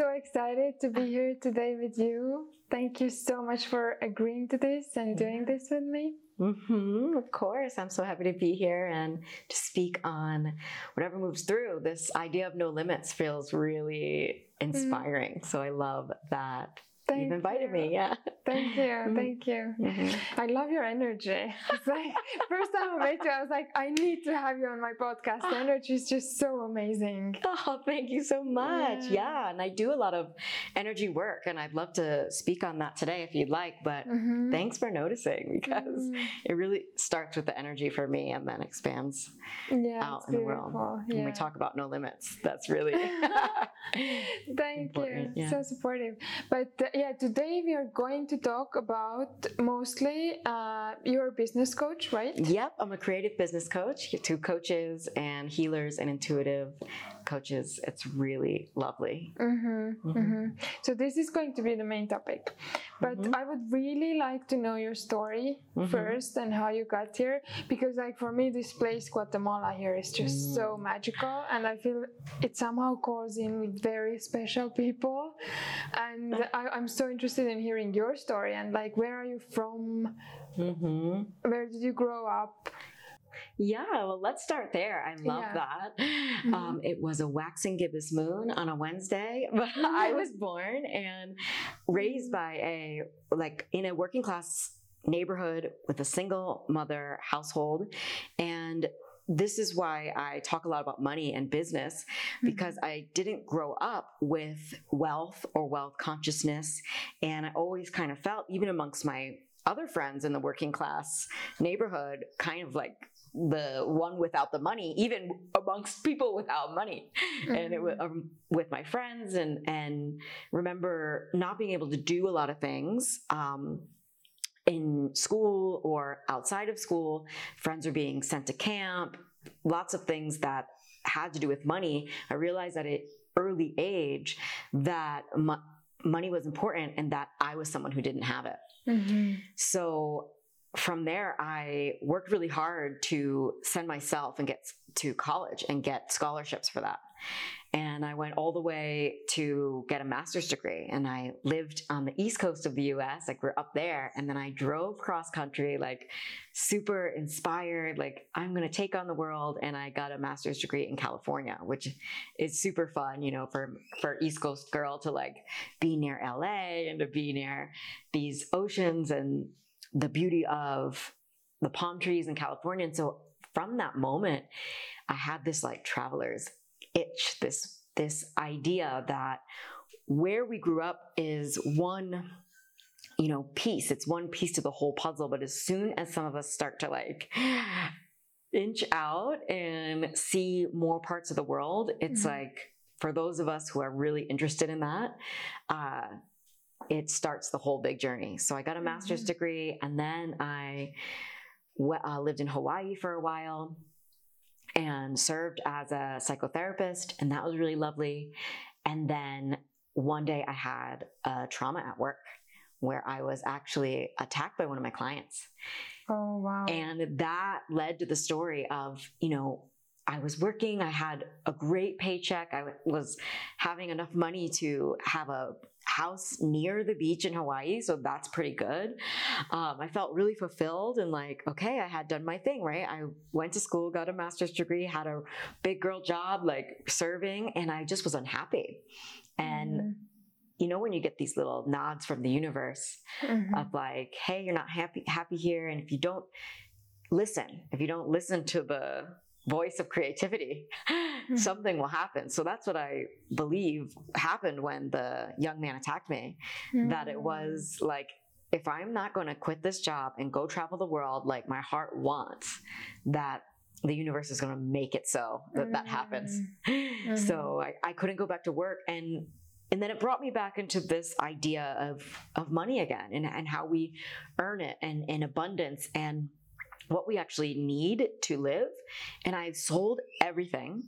so excited to be here today with you. Thank you so much for agreeing to this and doing this with me. Mm-hmm, of course. I'm so happy to be here and to speak on whatever moves through. This idea of no limits feels really inspiring. Mm. So I love that Thank You've invited you. me, yeah. Thank you, mm-hmm. thank you. Mm-hmm. I love your energy. It's like first time I met you, I was like, I need to have you on my podcast. The energy is just so amazing. Oh, thank you so much. Yeah. yeah, and I do a lot of energy work, and I'd love to speak on that today if you'd like. But mm-hmm. thanks for noticing because mm. it really starts with the energy for me and then expands yeah, out in the world. Yeah. When we talk about no limits, that's really thank important. you. So supportive. But uh, yeah, today we are going to talk about mostly uh, your business coach, right? Yep, I'm a creative business coach to coaches and healers and intuitive coaches. It's really lovely. Mm-hmm, mm-hmm. Mm-hmm. So this is going to be the main topic, but mm-hmm. I would really like to know your story mm-hmm. first and how you got here, because like for me, this place Guatemala here is just so mm. magical, and I feel it somehow calls in with very special people, and I, I'm so interested in hearing your story and like where are you from? Mm-hmm. Where did you grow up? Yeah, well, let's start there. I love yeah. that. Mm-hmm. Um, it was a waxing gibbous moon on a Wednesday, but I was born and raised by a like in a working class neighborhood with a single mother household and this is why I talk a lot about money and business because mm-hmm. I didn't grow up with wealth or wealth consciousness. And I always kind of felt, even amongst my other friends in the working class neighborhood, kind of like the one without the money, even amongst people without money, mm-hmm. and it was mm-hmm. um, with my friends, and and remember not being able to do a lot of things. Um, in school or outside of school, friends are being sent to camp, lots of things that had to do with money. I realized at an early age that mo- money was important and that I was someone who didn't have it. Mm-hmm. So from there, I worked really hard to send myself and get to college and get scholarships for that. And I went all the way to get a master's degree. And I lived on the east coast of the US. Like we're up there. And then I drove cross country, like super inspired, like I'm going to take on the world. And I got a master's degree in California, which is super fun, you know, for, for East Coast girl to like be near LA and to be near these oceans and the beauty of the palm trees in California. And so from that moment, I had this like traveler's itch, this this idea that where we grew up is one you know piece it's one piece to the whole puzzle but as soon as some of us start to like inch out and see more parts of the world it's mm-hmm. like for those of us who are really interested in that uh, it starts the whole big journey so i got a master's mm-hmm. degree and then i uh, lived in hawaii for a while and served as a psychotherapist, and that was really lovely. And then one day I had a trauma at work where I was actually attacked by one of my clients. Oh, wow. And that led to the story of, you know, I was working, I had a great paycheck, I was having enough money to have a house near the beach in Hawaii, so that's pretty good. Um, I felt really fulfilled and like, okay, I had done my thing, right? I went to school, got a master's degree, had a big girl job, like serving, and I just was unhappy. And mm. you know when you get these little nods from the universe mm-hmm. of like, hey, you're not happy happy here, and if you don't listen, if you don't listen to the voice of creativity, hmm. something will happen. So that's what I believe happened when the young man attacked me. Mm. That it was like, if I'm not going to quit this job and go travel the world like my heart wants, that the universe is going to make it so that mm. that happens. Mm-hmm. So I, I couldn't go back to work. And and then it brought me back into this idea of of money again and, and how we earn it and in abundance and what we actually need to live. And I sold everything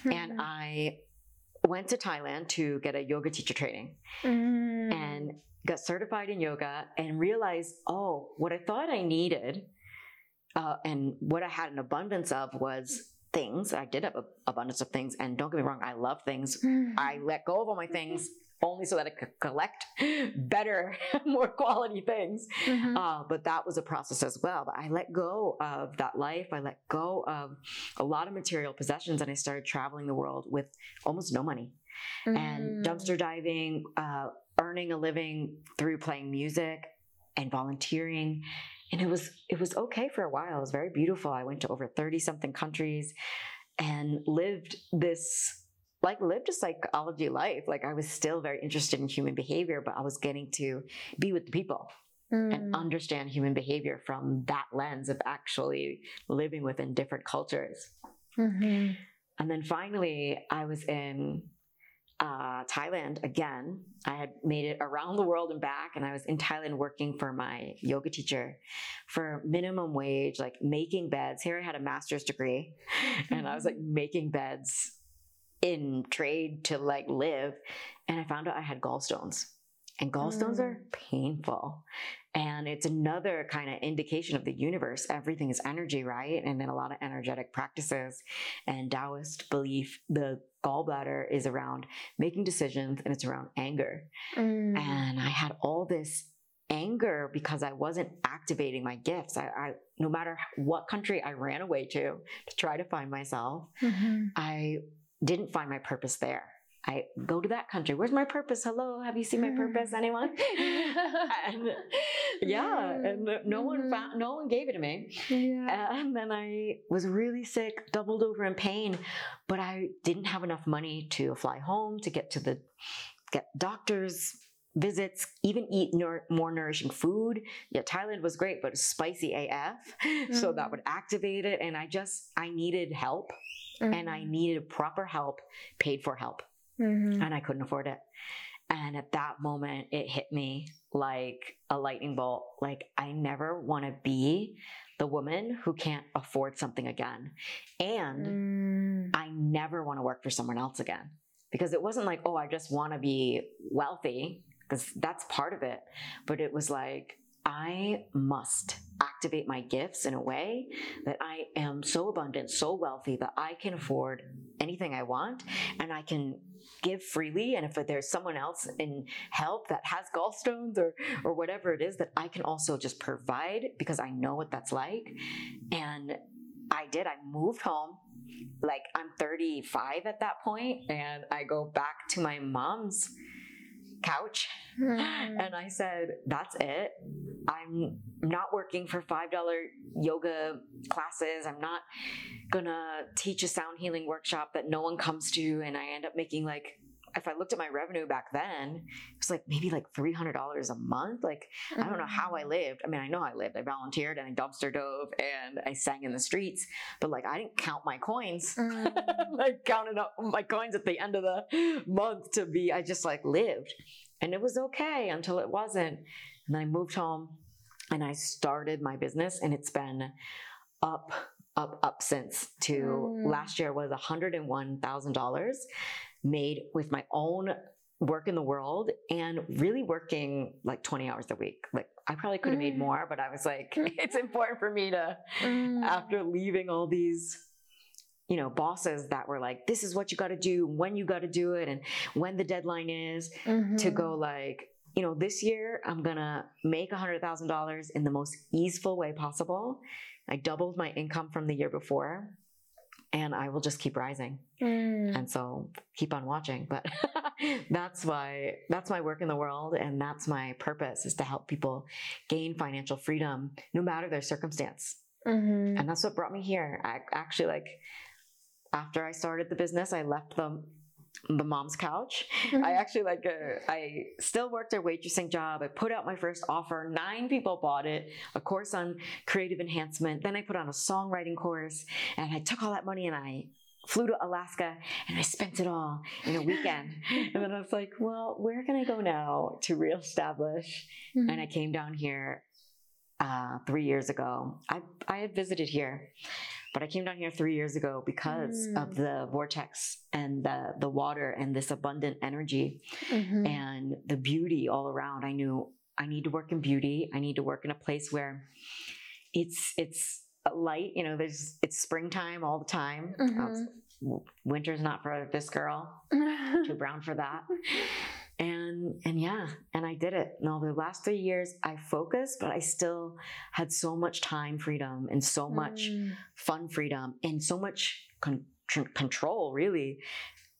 mm-hmm. and I went to Thailand to get a yoga teacher training mm. and got certified in yoga and realized, oh, what I thought I needed uh, and what I had an abundance of was things. I did have an abundance of things. And don't get me wrong, I love things. Mm. I let go of all my things only so that I could collect better, more quality things. Mhm. Uh, but that was a process as well. But I let go of that life. I let go of a lot of material possessions, and I started traveling the world with almost no money and Mm. dumpster diving, uh, earning a living through playing music and volunteering. And it was it was okay for a while. It was very beautiful. I went to over thirty something countries and lived this like lived a psychology life. Like I was still very interested in human behavior, but I was getting to be with the people Mm. and understand human behavior from that lens of actually living within different cultures. Mhm. And then finally, I was in uh, Thailand again. I had made it around the world and back, and I was in Thailand working for my yoga teacher for minimum wage, like making beds. Here I had a master's degree, and I was like making beds in trade to like live. And I found out I had gallstones, and gallstones are painful. And it's another kind of indication of the universe. Everything is energy, right? And then a lot of energetic practices and Taoist belief, the gallbladder is around making decisions and it's around anger. Mm. And I had all this anger because I wasn't activating my gifts. I, I no matter what country I ran away to to try to find myself, Mhm. I didn't find my purpose there. I go to that country. Where's my purpose? Hello, have you seen my purpose? Anyone? and yeah, and no one Mhm. found, no one gave it to me. Yeah. And then I was really sick, doubled over in pain, but I didn't have enough money to fly home to get to the get doctors visits, even eat nour- more nourishing food. Yeah, Thailand was great, but it's spicy AF, so that Mm. would activate it. And I just I needed help, and I needed proper help, paid for help Mhm. and I couldn't afford it. And at that moment, it hit me like a lightning bolt. Like, I never want to be the woman who can't afford something again. And Mm. I never want to work for someone else again. Because it wasn't like, oh, I just want to be wealthy, because that's part of it. But it was like, I must activate my gifts in a way that I am so abundant, so wealthy that I can afford anything I want and I can give freely. And if there's someone else in help that has gallstones or, or whatever it is, that I can also just provide because I know what that's like. And I did. I moved home. Like I'm 35 at that point, and I go back to my mom's couch Mm. and I said, That's it. I'm not working for $5 yoga classes. I'm not gonna teach a sound healing workshop that no one comes to. And I end up making like, if I looked at my revenue back then, it was like maybe like $300 a month. Like, I don't know how I lived. I mean, I know I lived. I volunteered and I dumpster dove and I sang in the streets, but like, I didn't count my coins. Mm. like counted up my coins at the end of the month to be I just like lived. And it was okay until it wasn't. And then I moved home and I started my business and it's been up, up, up since to Mm. last year was $101,000 made with my own work in the world and really working like 20 hours a week. Like I probably could have made Mm. more, but I was like, it's important for me to Mm. after leaving all these you know bosses that were like this is what you got to do when you got to do it and when the deadline is to Mhm. go like you know this year i'm gonna make a hundred thousand dollars in the most easeful way possible i doubled my income from the year before and i will just keep rising Mm. and so keep on watching but that's why that's my work in the world and that's my purpose is to help people gain financial freedom no matter their circumstance Mhm. and that's what brought me here i actually like after i started the business i left the the mom's couch. I actually like uh, i still worked a waitressing job. I put out my first offer. Nine people bought it a course on creative enhancement. Then i put on a songwriting course and i took all that money and i flew to alaska and i spent it all in a weekend. And then i was like well where can i go now to reestablish? Mhm. and I came down here uh, three years ago. I I had visited here, but I came down here three years ago because Mm. of the vortex and the the water and this abundant energy Mhm. and the beauty all around. I knew I need to work in beauty. I need to work in a place where it's it's light. You know, there's it's springtime all the time. Mhm. Uh, winter's not for this girl. Too brown for that. And and yeah and i did it and over the last three years i focused but i still had so much time freedom and so much Mm. fun freedom and so much con- control really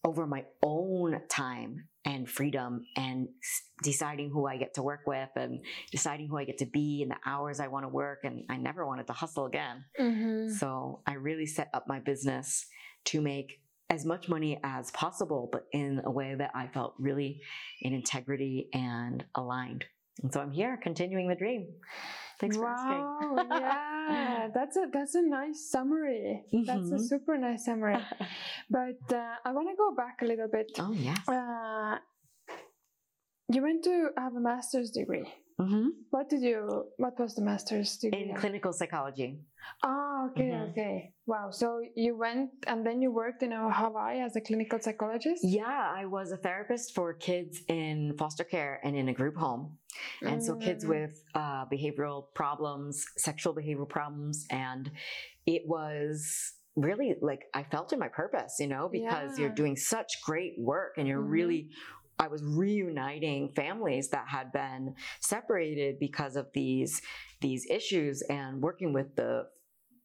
over my own time and freedom and deciding who I get to work with and deciding who I get to be and the hours I want to work and I never wanted to hustle again. Mhm. So I really set up my business to make as much money as possible but in a way that I felt really in integrity and aligned. And so I'm here continuing the dream. Thanks for asking. wow, yeah, that's a that's a nice summary. That's a Mhm. super nice summary. But uh, I want to go back a little bit. Oh yes. Uh, you went to have a master's degree. Hmm What did you? What was the master's degree? In clinical psychology. Ah, okay, Mhm. okay. Wow. So you went and then you worked in uh, Hawaii as a clinical psychologist. Yeah, I was a therapist for kids in foster care and in a group home. And so kids Mm. with uh, behavioral problems, sexual behavioral problems. And it was really like I felt in my purpose, you know, because you're doing such great work and you're Mhm. really. I was reuniting families that had been separated because of these these issues and working with the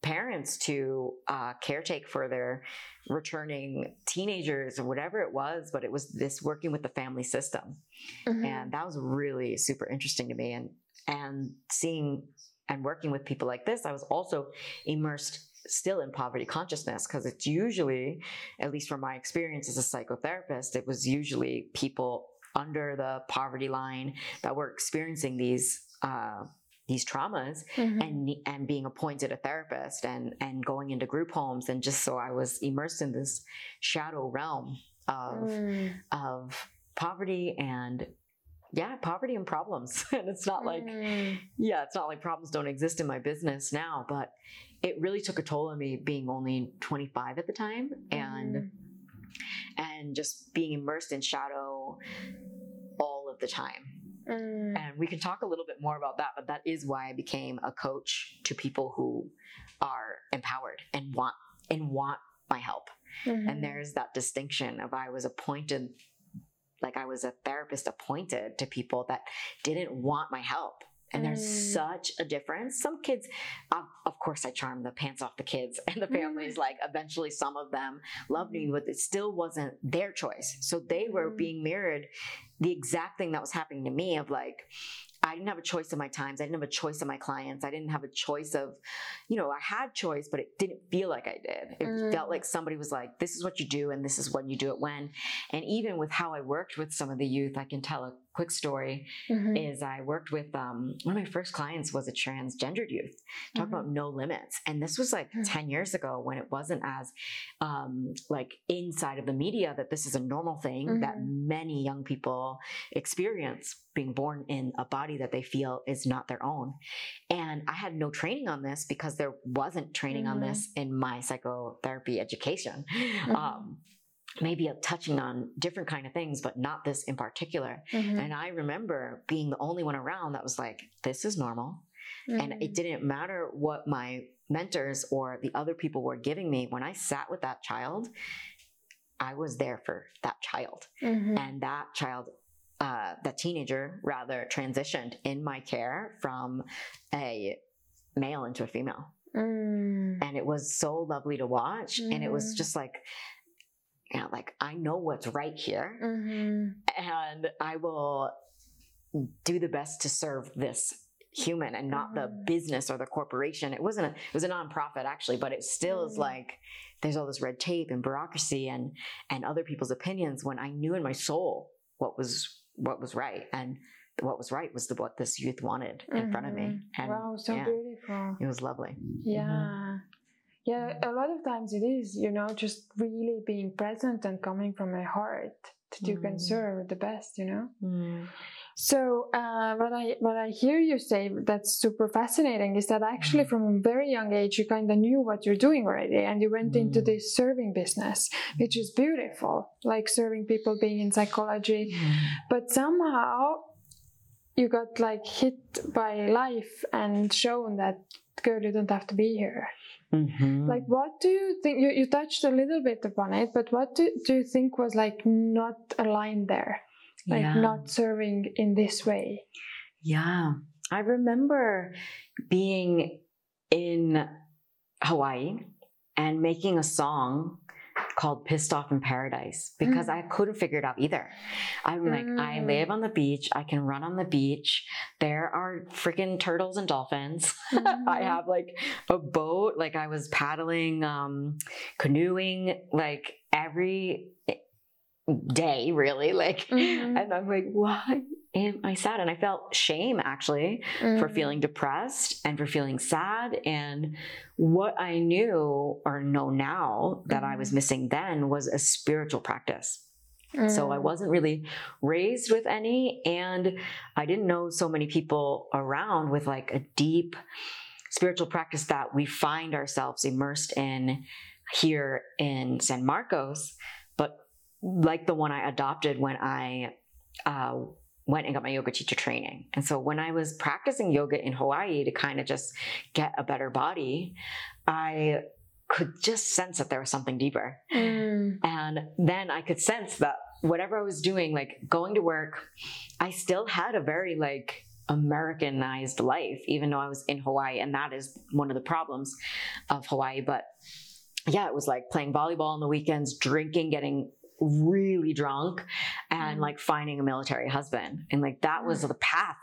parents to uh, caretake for their returning teenagers or whatever it was, but it was this working with the family system. Mhm. And that was really super interesting to me. And and seeing and working with people like this, I was also immersed still in poverty consciousness because it's usually, at least from my experience as a psychotherapist, it was usually people under the poverty line that were experiencing these uh, these traumas Mhm. and and being appointed a therapist and and going into group homes and just so I was immersed in this shadow realm of Mm. of poverty and yeah poverty and problems and it's not like Mm. yeah it's not like problems don't exist in my business now but it really took a toll on me being only 25 at the time and Mhm. and just being immersed in shadow all of the time Mm. and we can talk a little bit more about that but that is why i became a coach to people who are empowered and want and want my help Mhm. and there's that distinction of i was appointed like i was a therapist appointed to people that didn't want my help and there's Mm. such a difference some kids of, of course i charmed the pants off the kids and the families like eventually some of them loved me but it still wasn't their choice so they were Mm. being mirrored the exact thing that was happening to me of like I didn't have a choice of my times. I didn't have a choice of my clients. I didn't have a choice of, you know, I had choice, but it didn't feel like I did. It Mm. felt like somebody was like, this is what you do and this is when you do it when. And even with how I worked with some of the youth, I can tell a quick story Mhm. is I worked with um, one of my first clients was a transgendered youth. Talk Mhm. about no limits. And this was like Mhm. 10 years ago when it wasn't as um, like inside of the media that this is a normal thing that Mhm. many young people experience being born in a body that they feel is not their own. And I had no training on this because there wasn't training on Mhm. this in my psychotherapy education. Mhm. Um, maybe touching on different kind of things, but not this in particular. Mhm. And I remember being the only one around that was like, this is normal. And it Mhm. didn't matter what my mentors or the other people were giving me. When I sat with that child, I was there for that child. Mhm. And that child, uh, that teenager rather, transitioned in my care from a male into a female. Mm. And it was so lovely to watch. And it was Mhm. just like, you know, like I know what's right here Mhm. and I will do the best to serve this human and not the Mhm. business or the corporation. It wasn't a, it was a nonprofit actually, but it still is Mm. like there's all this red tape and bureaucracy and and other people's opinions when I knew in my soul what was what was right and what was right was the, what this youth wanted in front of me Mhm. and wow, so yeah, beautiful. it was lovely. Yeah. Yeah, a lot of times it is, you know, just really being present and coming from my heart that you can Mm. serve the best, you know. So uh, what I what I hear you say that's super fascinating is that actually Mm. from a very young age you kind of knew what you're doing already and you went into Mm. this serving business, which is beautiful, like serving people, being in psychology, but somehow you got like hit by life and shown that girl you don't have to be here Mhm. like what do you think you, you touched a little bit upon it but what do, do you think was like not aligned there like Yeah. not serving in this way. Yeah. I remember being in Hawaii and making a song called Pissed Off in Paradise because Mm. I couldn't figure it out either. I'm like, I Mm. live on the beach, I can run on the beach. There are freaking turtles and dolphins. I Mhm. have like a boat, like I was paddling, um, canoeing like every day, really. Like, Mhm. and I'm like, why am I sad? And I felt shame actually for Mm. feeling depressed and for feeling sad. And what I knew or know now that I was Mhm. missing then was a spiritual practice. So I Mm. wasn't really raised with any, and I didn't know so many people around with like a deep spiritual practice that we find ourselves immersed in here in San Marcos, but like the one I adopted when I uh, went and got my yoga teacher training. And so when I was practicing yoga in Hawaii to kind of just get a better body, I could just sense that there was something deeper. Mm. And then I could sense that whatever I was doing, like going to work, I still had a very like Americanized life, even though I was in Hawaii. And that is one of the problems of Hawaii. But yeah, it was like playing volleyball on the weekends, drinking, getting really drunk, and Mm. like finding a military husband. And like that was the path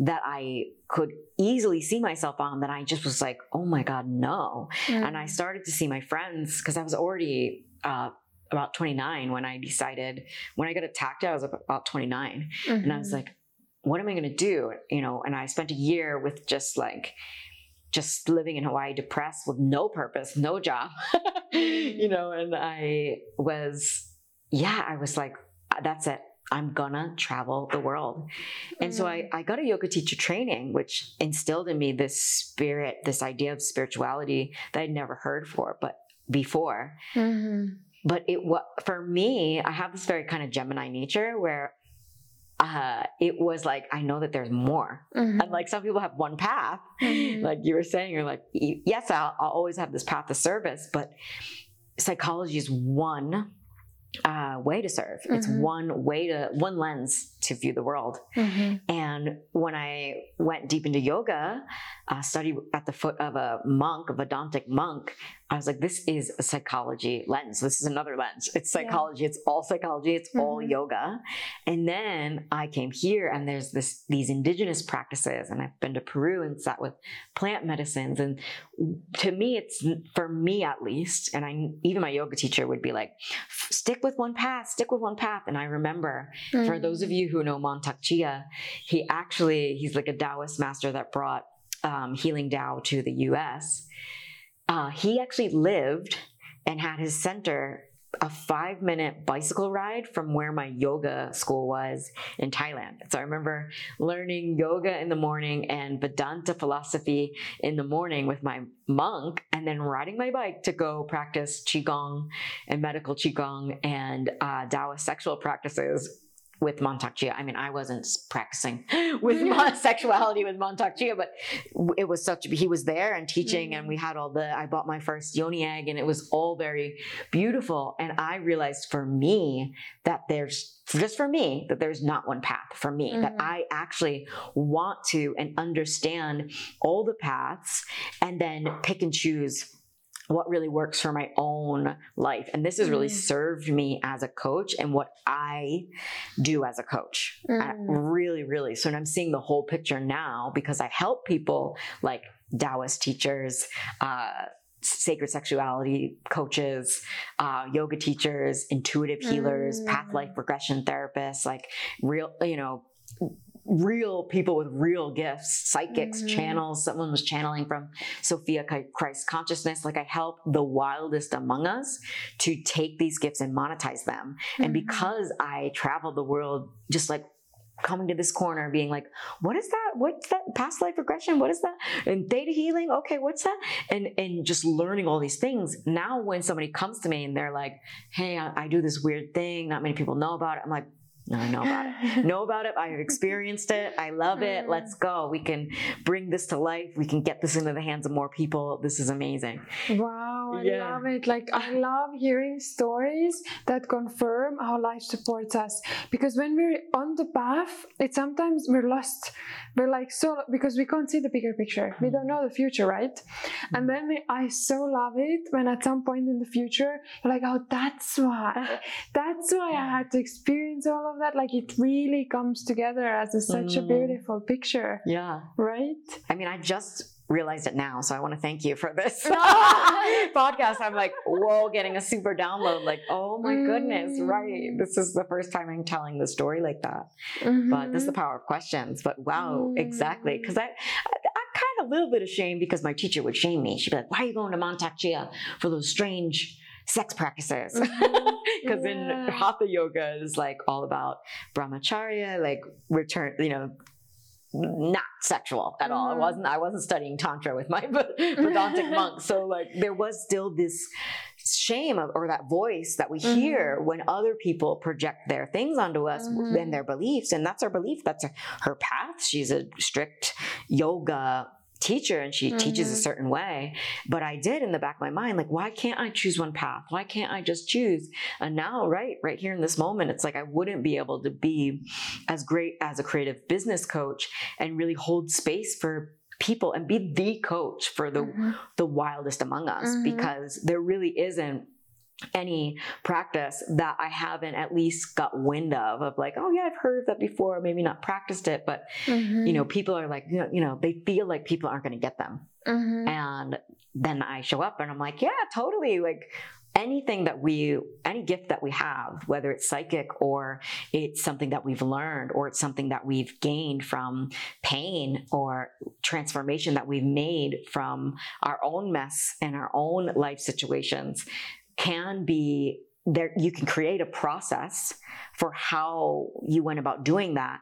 that I could easily see myself on that I just was like, oh my God, no and I Mm. started to see my friends because I was already uh, about 29 when I decided when I got attacked. I was about 29, and I was Mhm. like, "What am I going to do?" You know, and I spent a year with just like just living in Hawaii, depressed with no purpose, no job, you know, and I was, yeah, I was like, "That's it." I'm gonna travel the world. And so I, Mm. I got a yoga teacher training, which instilled in me this spirit, this idea of spirituality that I'd never heard for, but before. Mhm. But it was for me, I have this very kind of Gemini nature where uh, it was like I know that there's more. Mhm. And like some people have one path, Mhm. like you were saying, you're like, yes, I'll, I'll always have this path of service, but psychology is one uh, way to serve. It's Mhm. one way to one lens to view the world. Mhm. And when I went deep into yoga, uh, studied at the foot of a monk, a Vedantic monk, I was like, this is a psychology lens. This is another lens. It's Yeah. psychology. It's all psychology. It's all Mhm. yoga. And then I came here and there's this these indigenous practices. And I've been to Peru and sat with plant medicines. And to me, it's for me at least, and I even my yoga teacher would be like, stick with one path, stick with one path. And I remember for those of Mm. you who know Mantak Chia, he actually he's like a Taoist master that brought um, healing Tao to the U.S. Uh, he actually lived and had his center a five minute bicycle ride from where my yoga school was in Thailand. So I remember learning yoga in the morning and Vedanta philosophy in the morning with my monk, and then riding my bike to go practice Qigong and medical Qigong and uh, Taoist sexual practices with Mantak Chia. I mean, I wasn't practicing with mon- sexuality with Mantak Chia, but it was such, he was there and teaching, and we had all the, I bought my first yoni egg, and it was all very beautiful. And I realized for me that there's, just for me, that there's not one path for me, that Mhm. I actually want to and understand all the paths and then pick and choose what really works for my own life. And this has really Mm. served me as a coach and what I do as a coach. Mm. really, really. So I'm seeing the whole picture now because I help people like Taoist teachers, uh, sacred sexuality coaches, uh, yoga teachers, intuitive healers, path Mm. life regression therapists, like real, you know, real people with real gifts, psychics, Mhm. channels. Someone was channeling from Sophia Christ consciousness. Like I help the wildest among us to take these gifts and monetize them. And Mhm. because I traveled the world just like coming to this corner being like what is that what's that past life regression what is that and theta healing okay what's that and and just learning all these things now when somebody comes to me and they're like hey i, I do this weird thing not many people know about it i'm like i know about it know about it i've experienced it i love it Mm. let's go we can bring this to life we can get this into the hands of more people this is amazing Wow, I Yeah. love it. Like, I love hearing stories that confirm how life supports us. Because when we're on the path, it's sometimes we're lost. We're like, so, because we can't see the bigger picture. We don't know the future, right? And then we- I so love it when at some point in the future, you're like, oh, that's why. That's why I had to experience all of that. Like, it really comes together as a, such a Mm. beautiful picture, Yeah. right? I mean, I just realized it now, so I want to thank you for this podcast. I'm like, whoa, getting a super download. Like, oh my goodness, right? Mm. This is the first time I'm telling the story like that. But this is the power of questions. But wow, exactly. Because I, I, I'm kind of a little bit ashamed because my teacher would shame me. She'd be like, why are you going to Mantak Chia for those strange sex practices? Because in Yeah. Hatha yoga is like all about brahmacharya, like return, you know, not sexual at all. I Mhm. wasn't. I wasn't studying tantra with my Vedantic monks, so like there was still this shame of, or that voice that we hear when other people project their things onto us Mhm. and their beliefs, and that's her belief. That's her path. She's a strict yoga teacher and she teaches a Mhm. certain way but i did in the back of my mind like why can't i choose one path why can't i just choose and now right right here in this moment it's like i wouldn't be able to be as great as a creative business coach and really hold space for people and be the coach for the Mhm. the wildest among us Mhm. because there really isn't any practice that I haven't at least got wind of of like, oh yeah, I've heard of that before, maybe not practiced it, but Mhm. you know, people are like, you know, they feel like people aren't going to get them. Mhm. And then I show up and I'm like, yeah, totally. Like anything that we, any gift that we have, whether it's psychic or it's something that we've learned or it's something that we've gained from pain or transformation that we've made from our own mess and our own life situations can be there you can create a process for how you went about doing that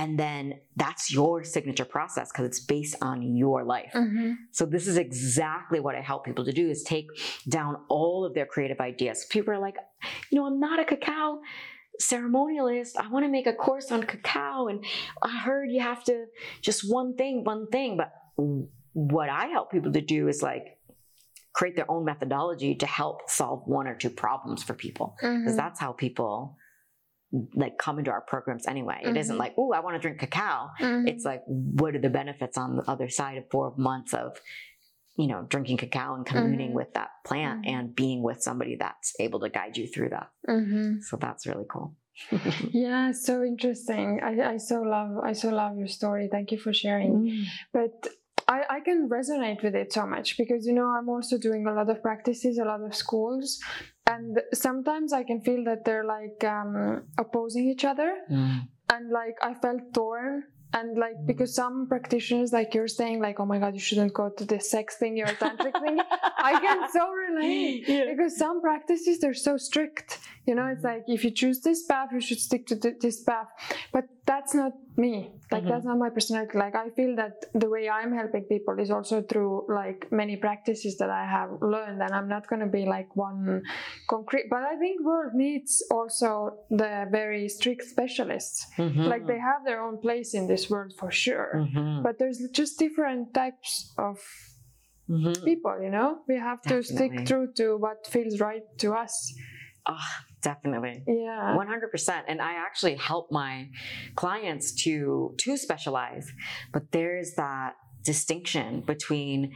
and then that's your signature process because it's based on your life Mhm. so this is exactly what I help people to do is take down all of their creative ideas. People are like, you know, I'm not a cacao ceremonialist. I want to make a course on cacao and I heard you have to just one thing, one thing. But what I help people to do is like create their own methodology to help solve one or two problems for people because Mhm. that's how people like come into our programs anyway. It isn't Mhm. like, oh, I want to drink cacao Mhm. it's like what are the benefits on the other side of four months of you know drinking cacao and communing Mhm. with that plant Mhm. and being with somebody that's able to guide you through that Mhm. so that's really cool Yeah, so interesting. I, I so love I so love your story. Thank you for sharing. But I, I can resonate with it so much because you know I'm also doing a lot of practices, a lot of schools, and sometimes I can feel that they're like um, opposing each other, Mm. and like I felt torn. And like because some practitioners, like you're saying, like oh my god, you shouldn't go to the sex thing or tantric thing. I can so relate Yeah. because some practices they're so strict you know it's like if you choose this path you should stick to th- this path. But that's not me. Like Mhm. that's not my personality. Like i feel that the way i'm helping people is also through like many practices that i have learned and i'm not going to be like one concrete. But i think world needs also the very strict specialists. Mhm. like they have their own place in this world for sure. Mhm. but there's just different types of Mhm. people you know? We have to stick true to what feels right to us Ah, definitely. Yeah. 100% and i actually help my clients to to specialize but there's that distinction between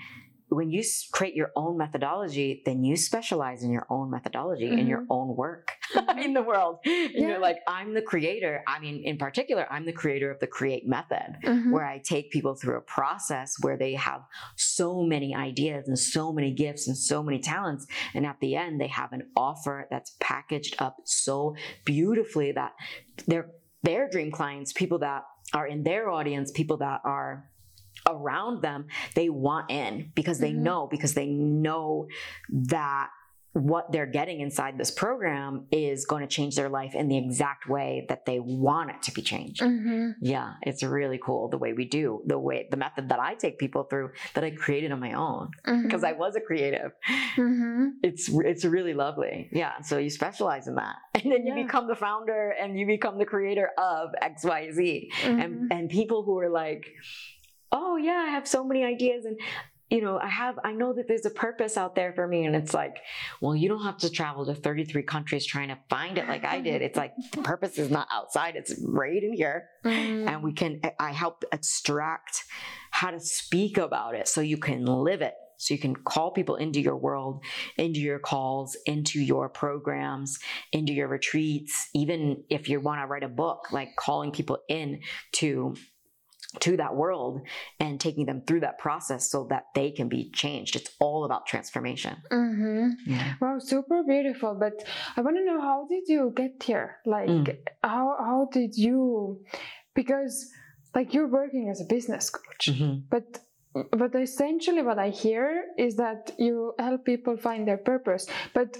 when you create your own methodology then you specialize in your own methodology in your own work in the world and Mm-hmm. Yeah. you're like i'm the creator i mean in particular i'm the creator of the create method Mhm. where I take people through a process where they have so many ideas and so many gifts and so many talents. And at the end, they have an offer that's packaged up so beautifully that they're their dream clients, people that are in their audience, people that are around them, they want in because they Mhm. know, because they know that what they're getting inside this program is going to change their life in the exact way that they want it to be changed. Mhm. Yeah, it's really cool the way we do the way the method that I take people through that I created on my own because I was a creative. Mhm. It's it's really lovely. Yeah, so you specialize in that, and then you Yeah. become the founder and you become the creator of X Y Z, and and people who are like, oh yeah, I have so many ideas and. you know, I have, I know that there's a purpose out there for me. And it's like, well, you don't have to travel to 33 countries trying to find it like I did. It's like the purpose is not outside, it's right in here. Mm. And we can, I help extract how to speak about it so you can live it. So you can call people into your world, into your calls, into your programs, into your retreats. Even if you want to write a book, like calling people in to to that world and taking them through that process so that they can be changed. It's all about transformation. Mm-hmm. Yeah. Wow, super beautiful. But I want to know how did you get here? Like, mm. how how did you? Because like you're working as a business coach, mm-hmm. but but essentially what I hear is that you help people find their purpose. But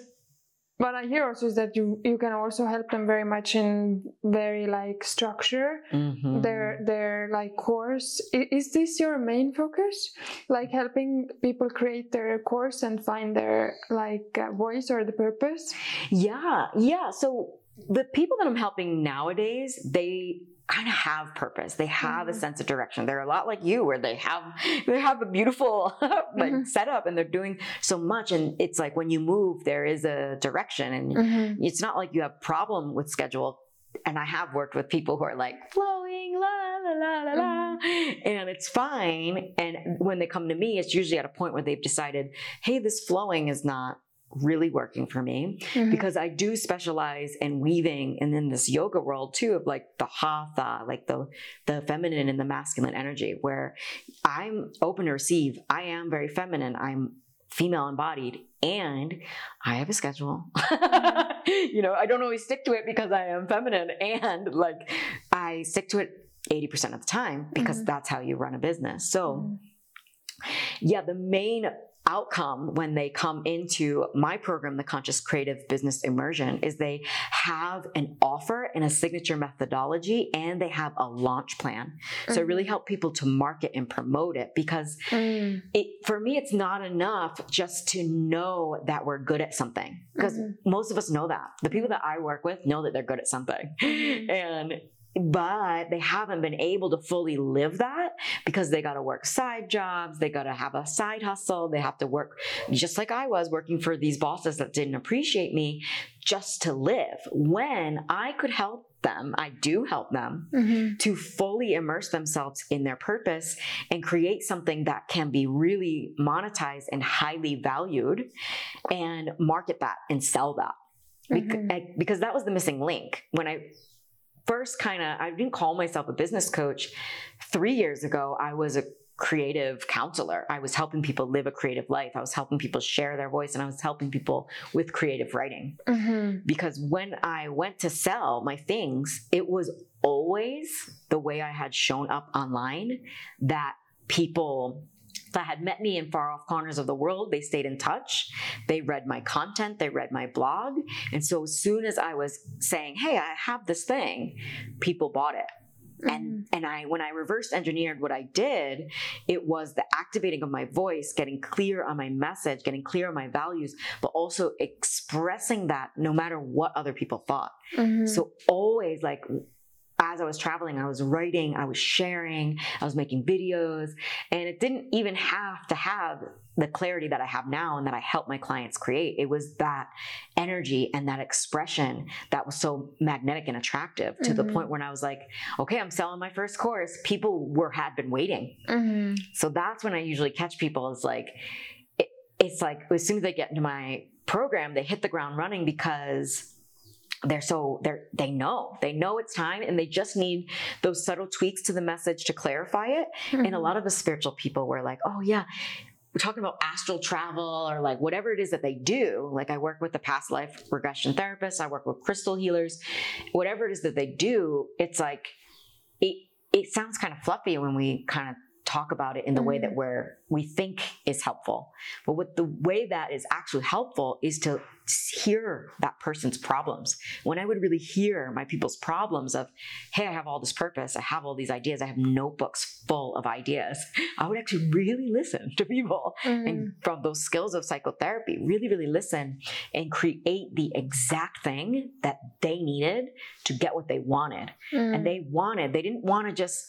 what I hear also is that you you can also help them very much in very like structure mm-hmm. their their like course. Is this your main focus? Like helping people create their course and find their like uh, voice or the purpose? Yeah, yeah. So the people that I'm helping nowadays, they kind of have purpose. They have mm-hmm. a sense of direction. They're a lot like you where they have they have a beautiful like mm-hmm. setup and they're doing so much and it's like when you move there is a direction and mm-hmm. it's not like you have problem with schedule and I have worked with people who are like flowing la la la la la mm-hmm. and it's fine and when they come to me it's usually at a point where they've decided hey this flowing is not really working for me mm-hmm. because I do specialize in weaving and in this yoga world too of like the hatha, like the the feminine and the masculine energy where I'm open to receive. I am very feminine. I'm female embodied and I have a schedule. you know, I don't always stick to it because I am feminine and like I stick to it 80% of the time because mm-hmm. that's how you run a business. So mm-hmm. yeah, the main outcome when they come into my program, the Conscious Creative Business Immersion, is they have an offer and a signature methodology and they have a launch plan. Mm-hmm. So I really mm-hmm. help people to market and promote it because mm. it, for me, it's not enough just to know that we're good at something because mm-hmm. most of us know that. The people that I work with know that they're good at something. Mm-hmm. And but they haven't been able to fully live that because they got to work side jobs they got to have a side hustle they have to work just like i was working for these bosses that didn't appreciate me just to live when i could help them i do help them mm-hmm. to fully immerse themselves in their purpose and create something that can be really monetized and highly valued and market that and sell that mm-hmm. because that was the missing link when i first kind of, I didn't call myself a business coach. Three years ago, I was a creative counselor. I was helping people live a creative life. I was helping people share their voice and I was helping people with creative writing. Mm-hmm. Because when I went to sell my things, it was always the way I had shown up online that people that had met me in far off corners of the world, they stayed in touch. They read my content, they read my blog. And so as soon as I was saying, hey, I have this thing, people bought it. Mm-hmm. And and I when I reverse engineered what I did, it was the activating of my voice, getting clear on my message, getting clear on my values, but also expressing that no matter what other people thought. Mm-hmm. So always like as I was traveling, I was writing, I was sharing, I was making videos, and it didn't even have to have the clarity that I have now and that I help my clients create. It was that energy and that expression that was so magnetic and attractive to mm-hmm. the point when I was like, okay, I'm selling my first course. People were had been waiting. Mm-hmm. So that's when I usually catch people is like, it, it's like as soon as they get into my program, they hit the ground running because they're so they're they know they know it's time and they just need those subtle tweaks to the message to clarify it. Mm-hmm. and a lot of the spiritual people were like oh yeah we're talking about astral travel or like whatever it is that they do. Like i work with the past life regression therapists i work with crystal healers. Whatever it is that they do it's like it it sounds kind of fluffy when we kind of talk about it in the mm. way that mm. we're we think is helpful but what the way that is actually helpful is to hear that person's problems when i would really hear my people's problems of hey i have all this purpose i have all these ideas i have notebooks full of ideas i would actually really listen to people mm. and from those skills of psychotherapy really really listen and create the exact thing that they needed to get what they wanted mm. and they wanted they didn't want to just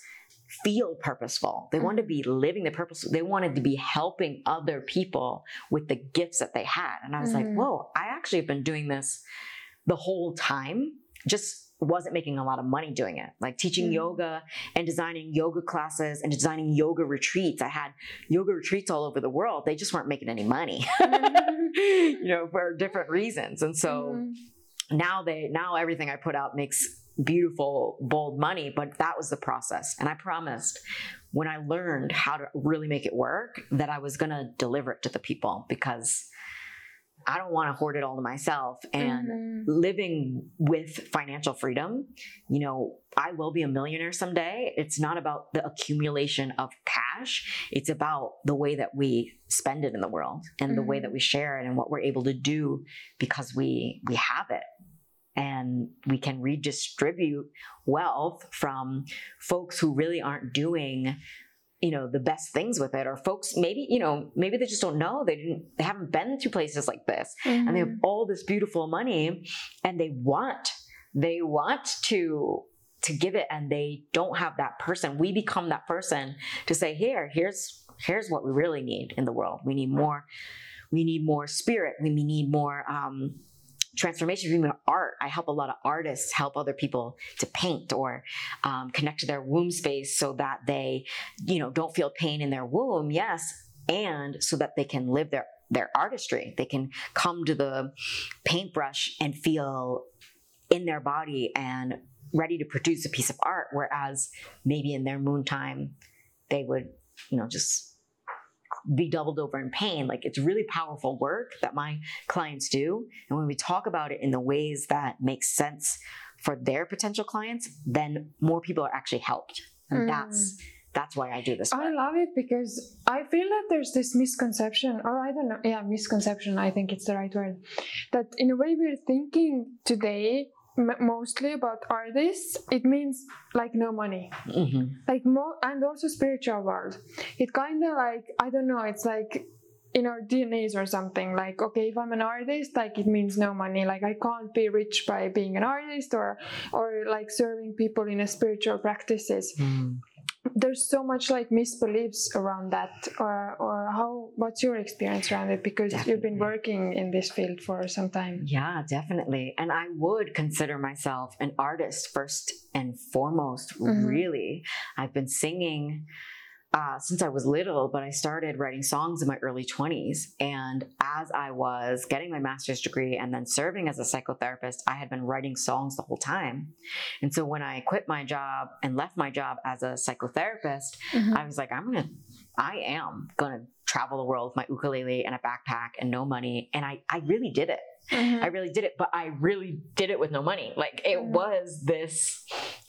feel purposeful. They wanted to be living the purpose. They wanted to be helping other people with the gifts that they had. And I was like, Mhm. whoa, I actually have been doing this the whole time. Just wasn't making a lot of money doing it. Like teaching Mhm. yoga and designing yoga classes and designing yoga retreats. I had yoga retreats all over the world. They just weren't making any money. you know, for different reasons. And so Mhm. now they now everything I put out makes beautiful, bold money, but that was the process. And I promised when I learned how to really make it work that I was gonna deliver it to the people because I don't want to hoard it all to myself. And Mhm. living with financial freedom, you know, I will be a millionaire someday. It's not about the accumulation of cash. It's about the way that we spend it in the world and the way Mhm. that we share it and what we're able to do because we we have it. And we can redistribute wealth from folks who really aren't doing you know the best things with it or folks maybe you know maybe they just don't know they didn't they haven't been to places like this and they have Mhm. all this beautiful money and they want they want to to give it and they don't have that person. We become that person to say here here's here's what we really need in the world. We need more we need more spirit. We need more um transformation need art. I help a lot of artists help other people to paint or um, connect to their womb space so that they you know don't feel pain in their womb yes and so that they can live their their artistry. They can come to the paintbrush and feel in their body and ready to produce a piece of art whereas maybe in their moon time they would you know just be doubled over in pain. Like it's really powerful work that my clients do. And when we talk about it in the ways that make sense for their potential clients then more people are actually helped. And Mm. that's that's why i do this I love it because I feel that there's this misconception, or I don't know, yeah, misconception, I think it's the right word, that in a way we're thinking today mostly about artists, it means like no money. Mhm. Like more, and also spiritual world. It kind of like, I don't know, it's like in our DNAs or something. Like, okay, if I'm an artist, like it means no money. Like I can't be rich by being an artist or, or like serving people in a spiritual practices Mm. There's so much like misbeliefs around that or, or how what's your experience around it because you've been working in this field for some time Yeah, definitely. And I would consider myself an artist first and foremost, Mhm. really. I've been singing uh, since I was little, but I started writing songs in my early 20s. And as I was getting my master's degree and then serving as a psychotherapist, I had been writing songs the whole time. And so when I quit my job and left my job as a psychotherapist, I was like, I'm gonna, I am gonna travel the world with my ukulele and a backpack and no money. And I, I really did it. Mhm. I really did it, but I really did it with no money. Like it Mhm. was this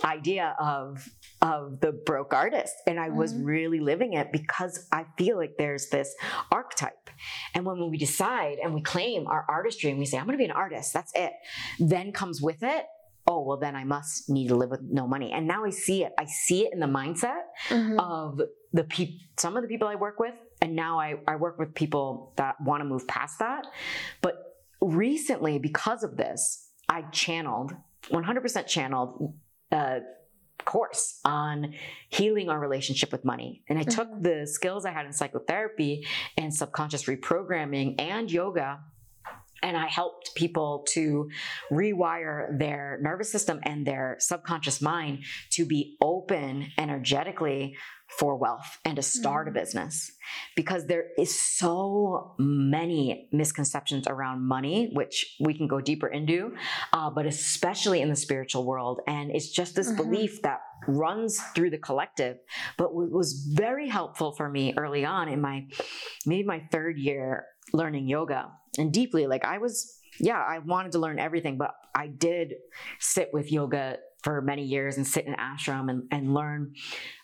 idea of of the broke artist and I was Mhm. really living it because I feel like there's this archetype. And when we decide and we claim our artistry and we say I'm going to be an artist, that's it. Then comes with it Oh, well, then I must need to live with no money. And now I see it. I see it in the mindset Mhm. of the people some of the people i work with and now i, I work with people that want to move past that but recently because of this i channeled 100% channeled a course on healing our relationship with money and i took Mhm. the skills i had in psychotherapy and subconscious reprogramming and yoga and I helped people to rewire their nervous system and their subconscious mind to be open energetically for wealth and to start a Mhm. business because there is so many misconceptions around money which we can go deeper into uh, but especially in the spiritual world and it's just this Mhm. belief that runs through the collective but what was very helpful for me early on in my maybe my third year learning yoga and deeply like i was yeah i wanted to learn everything but i did sit with yoga for many years and sit in ashram and, and learn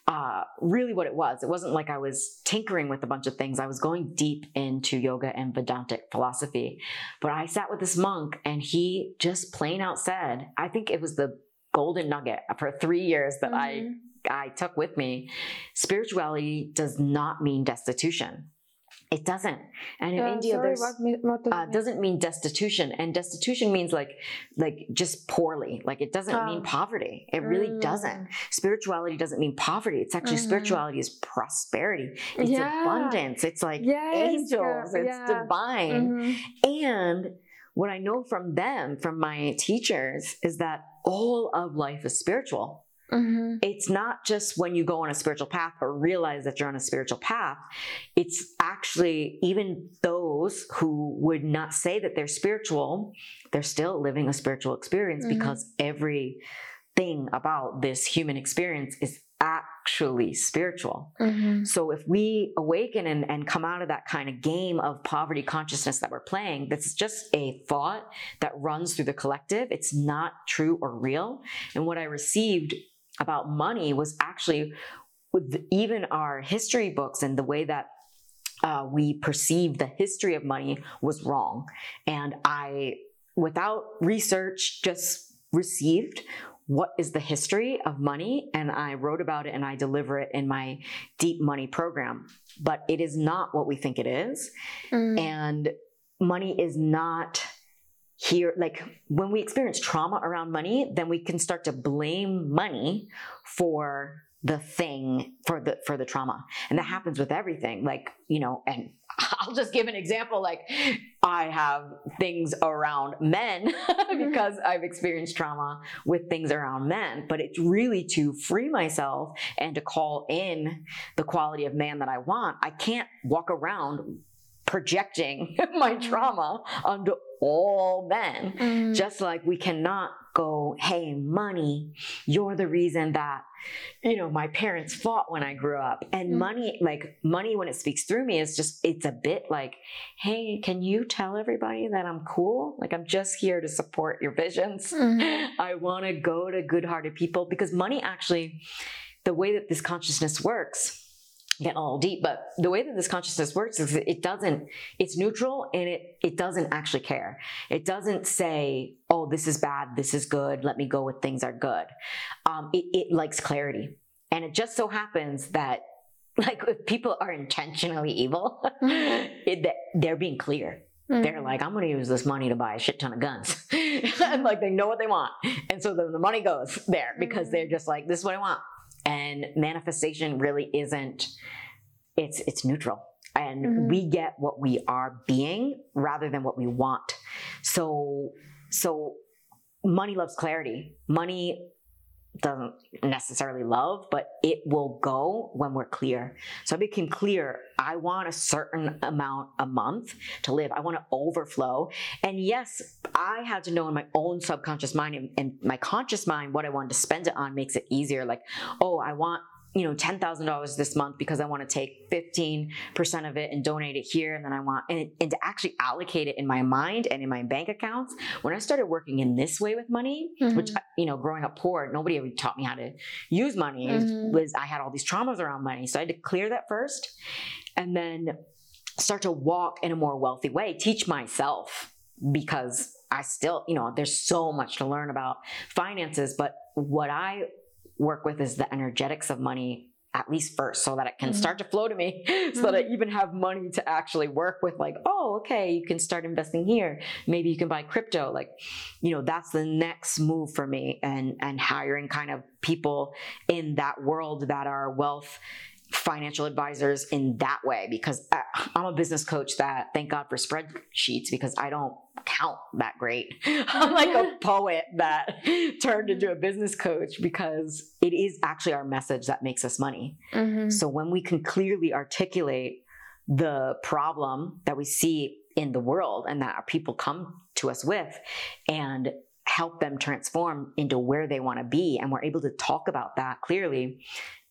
uh, really what it was it wasn't like i was tinkering with a bunch of things i was going deep into yoga and vedantic philosophy but i sat with this monk and he just plain out said i think it was the golden nugget for three years that i Mhm. I took with me, spirituality does not mean destitution. It doesn't. And in India, sorry, there's what, what does uh, doesn't mean destitution, and destitution means like like just poorly. Like it doesn't mean Oh. poverty. It really doesn't. Mm. Spirituality doesn't mean poverty. It's actually Mhm. spirituality is prosperity. It's Yeah. abundance. It's like Yes, angels. girl, It's yeah. divine. Mhm. And what I know from them, from my teachers, is that all of life is spiritual. Mhm. It's not just when you go on a spiritual path or realize that you're on a spiritual path. It's actually even those who would not say that they're spiritual, they're still living a spiritual experience Mhm. because everything about this human experience is actually spiritual. Mhm. So if we awaken and, and come out of that kind of game of poverty consciousness that we're playing, that's just a thought that runs through the collective. It's not true or real. And what I received about money was actually with even our history books and the way that uh, we perceive the history of money was wrong. And I, without research, just received what is the history of money and I wrote about it and I deliver it in my deep money program. But it is not what we think it is. Mm. And money is not here like when we experience trauma around money then we can start to blame money for the thing for the for the trauma. And that mm-hmm. happens with everything like you know and i'll just give an example like i have things around men mm-hmm. because i've experienced trauma with things around men. But it's really to free myself and to call in the quality of man that i want. I can't walk around projecting my trauma onto all men Mm. just like we cannot go, hey, money, you're the reason that, you know, my parents fought when I grew up. And Mm. money, like money, when it speaks through me, is just, it's a bit like, hey, can you tell everybody that I'm cool? Like, I'm just here to support your visions. Mhm. I want to go to good hearted people because money actually, the way that this consciousness works, getting a little deep, but the way that this consciousness works is it doesn't, it's neutral and it, it doesn't actually care. It doesn't say, oh, this is bad, this is good, let me go with things are good. Um, it, it likes clarity. And it just so happens that like if people are intentionally evil, mm-hmm. it, they're being clear they're mm-hmm. like, I'm going to use this money to buy a shit ton of guns. and like, they know what they want. And so the, the money goes there because mm-hmm. they're just like, this is what I want. And manifestation really isn't, it's, it's neutral. And Mhm. we get what we are being rather than what we want. So, so money loves clarity. Money doesn't necessarily love, but it will go when we're clear. So I became clear. I want a certain amount a month to live. I want to overflow. And yes, I had to know in my own subconscious mind and, and my conscious mind what I wanted to spend it on makes it easier. Like, oh, I want you know $10,000 this month because I want to take 15% of it and donate it here. And then I want and, and to actually allocate it in my mind and in my bank accounts. When I started working in this way with money which Mhm. you know growing up poor nobody ever taught me how to use money. Mhm. was I had all these traumas around money. So I had to clear that first and then start to walk in a more wealthy way teach myself because I still you know there's so much to learn about finances. But what I work with is the energetics of money at least first so that it can Mhm. start to flow to me so that I even have money to actually work with like oh okay you can start investing here. Maybe you can buy crypto. Like you know that's the next move for me and and hiring kind of people in that world that are wealth financial advisors in that way because I- I'm a business coach that thank God for spreadsheets because I don't count that great. I'm like a poet that turned into a business coach because it is actually our message that makes us money. Mhm. So when we can clearly articulate the problem that we see in the world and that our people come to us with and help them transform into where they want to be and we're able to talk about that clearly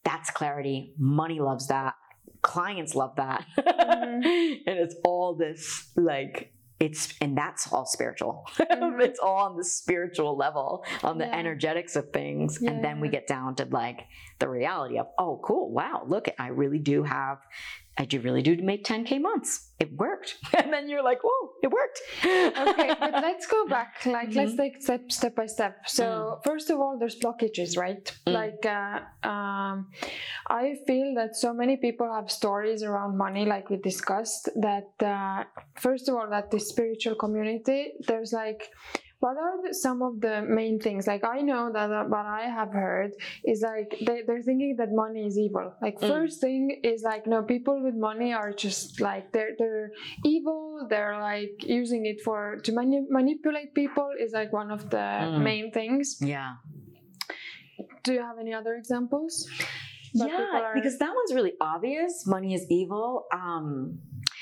that's clarity money loves that clients love that Mhm. and it's all this like it's and that's all spiritual Mhm. it's all on the spiritual level on the Yeah. energetics of things and then we get down to like the reality of oh cool wow look i really do have I do really do make 10K months. It worked. And then you're like, whoa, it worked. okay, but let's go back. Like, mm-hmm. let's take step step by step. So, mm. first of all, there's blockages, right? Mm. Like, uh, um, I feel that so many people have stories around money, like we discussed, that uh, first of all, that the spiritual community, there's like, what are the, some of the main things? Like i know that uh, what i have heard is like they, they're thinking that money is evil. Like mm. first thing is like no people with money are just like they're they're evil. They're like using it for to mani- manipulate people is like one of the mm. main things. Yeah. Do you have any other examples? Yeah are... because that one's really obvious. Money is evil. Um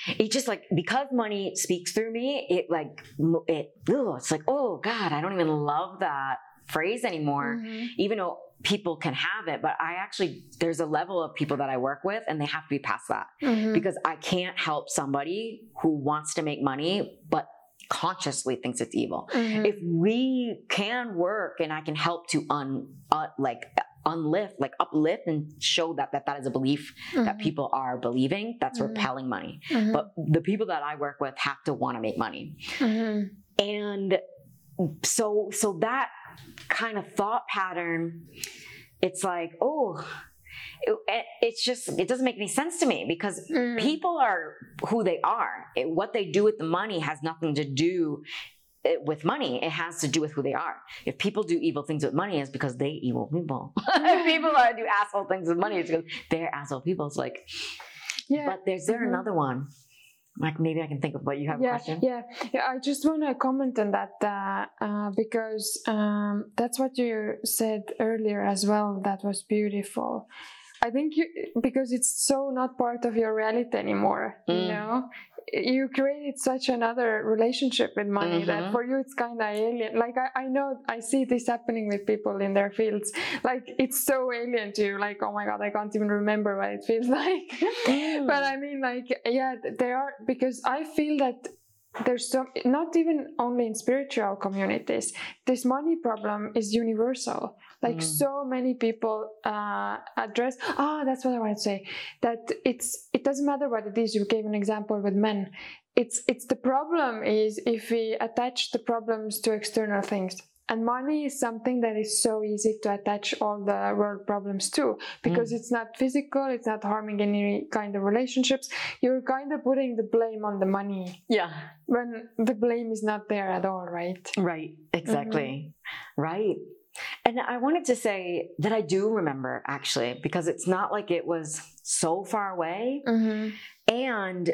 it just like because money speaks through me it like it ugh, it's like oh god i don't even love that phrase anymore mm-hmm. even though people can have it but i actually there's a level of people that i work with and they have to be past that mm-hmm. because i can't help somebody who wants to make money but consciously thinks it's evil mm-hmm. if we can work and i can help to un uh, like unlift like uplift and show that that, that is a belief mm-hmm. that people are believing that's mm-hmm. repelling money mm-hmm. but the people that i work with have to want to make money mm-hmm. and so so that kind of thought pattern it's like oh it, it's just it doesn't make any sense to me because mm. people are who they are it, what they do with the money has nothing to do with money, it has to do with who they are. If people do evil things with money, it's because they evil people. if people are, do asshole things with money, it's because they're asshole people. It's like, yeah. But there's there mm-hmm. another one? Like maybe I can think of what you have yeah, a question. Yeah, yeah. I just want to comment on that uh, uh, because um, that's what you said earlier as well. That was beautiful. I think you because it's so not part of your reality anymore. Mm. You know, you created such another relationship with money mm-hmm. that for you it's kind of alien like I, I know i see this happening with people in their fields like it's so alien to you like oh my god i can't even remember what it feels like mm. but i mean like yeah there are because i feel that there's so not even only in spiritual communities this money problem is universal like mm. so many people uh, address ah oh, that's what i want to say that it's it doesn't matter what it is you gave an example with men it's it's the problem is if we attach the problems to external things and money is something that is so easy to attach all the world problems to because mm. it's not physical, it's not harming any kind of relationships. You're kind of putting the blame on the money. Yeah. When the blame is not there at all, right? Right, exactly. Mm-hmm. Right. And I wanted to say that I do remember actually, because it's not like it was so far away. Mm-hmm. And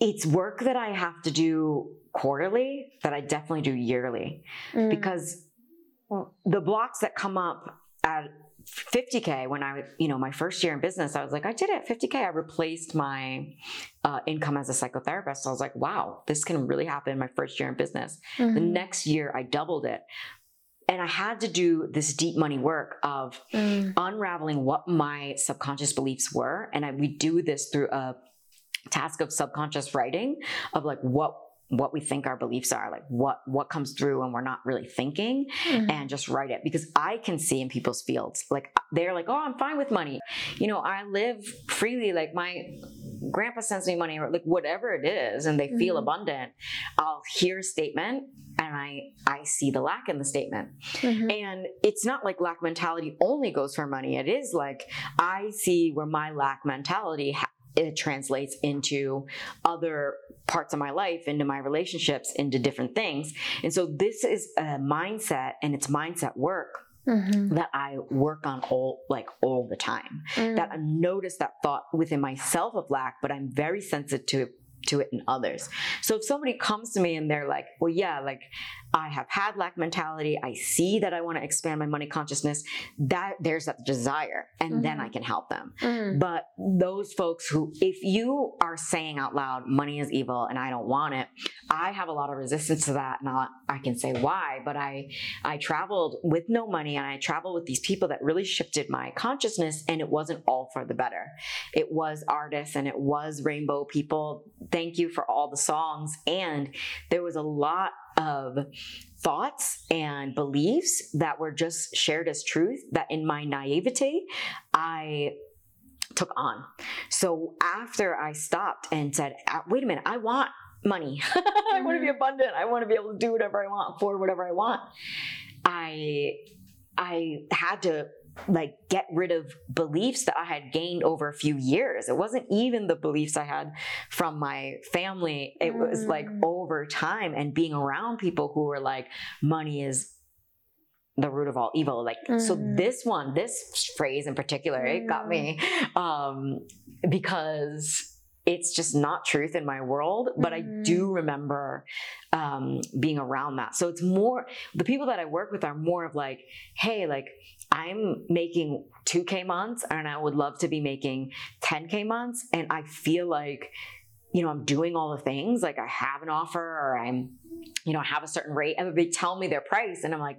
it's work that I have to do quarterly that I definitely do yearly mm. because the blocks that come up at 50k when I, you know, my first year in business, I was like, I did it 50k. I replaced my uh, income as a psychotherapist. I was like, wow, this can really happen my first year in business. Mm-hmm. The next year, I doubled it and I had to do this deep money work of mm. unraveling what my subconscious beliefs were. And I, we do this through a task of subconscious writing of like what what we think our beliefs are like what what comes through when we're not really thinking mm-hmm. and just write it because i can see in people's fields like they're like oh i'm fine with money you know i live freely like my grandpa sends me money or like whatever it is and they mm-hmm. feel abundant i'll hear a statement and i i see the lack in the statement mm-hmm. and it's not like lack mentality only goes for money it is like i see where my lack mentality ha- it translates into other parts of my life, into my relationships, into different things. And so this is a mindset and it's mindset work Mm-hmm. that I work on all like all the time. Mm. That I notice that thought within myself of lack, but I'm very sensitive to it in others. So if somebody comes to me and they're like, well, yeah, like I have had lack mentality. I see that I want to expand my money consciousness. That there's that desire, and mm-hmm. then I can help them. Mm-hmm. But those folks who, if you are saying out loud, money is evil and I don't want it, I have a lot of resistance to that. Not I can say why, but I I traveled with no money and I traveled with these people that really shifted my consciousness, and it wasn't all for the better. It was artists and it was rainbow people. Thank you for all the songs, and there was a lot of thoughts and beliefs that were just shared as truth that in my naivety, I took on. so after I stopped and said, uh, wait a minute, I want money. I want to be Mhm. abundant. I want to be able to do whatever I want, afford whatever I want. I I had to like get rid of beliefs that I had gained over a few years. It wasn't even the beliefs I had from my family. It was like Mm. over time and being around people who were like, money is the root of all evil. Like, so Mhm. this one, this phrase in particular, it got me um, because it's just not truth in my world. But I Mhm. do remember um, being around that. So it's more, the people that I work with are more of like, hey, like, I'm making 2K months and I would love to be making 10K months. And I feel like, you know, I'm doing all the things. Like I have an offer or I'm, you know, I have a certain rate and they tell me their price. And I'm like,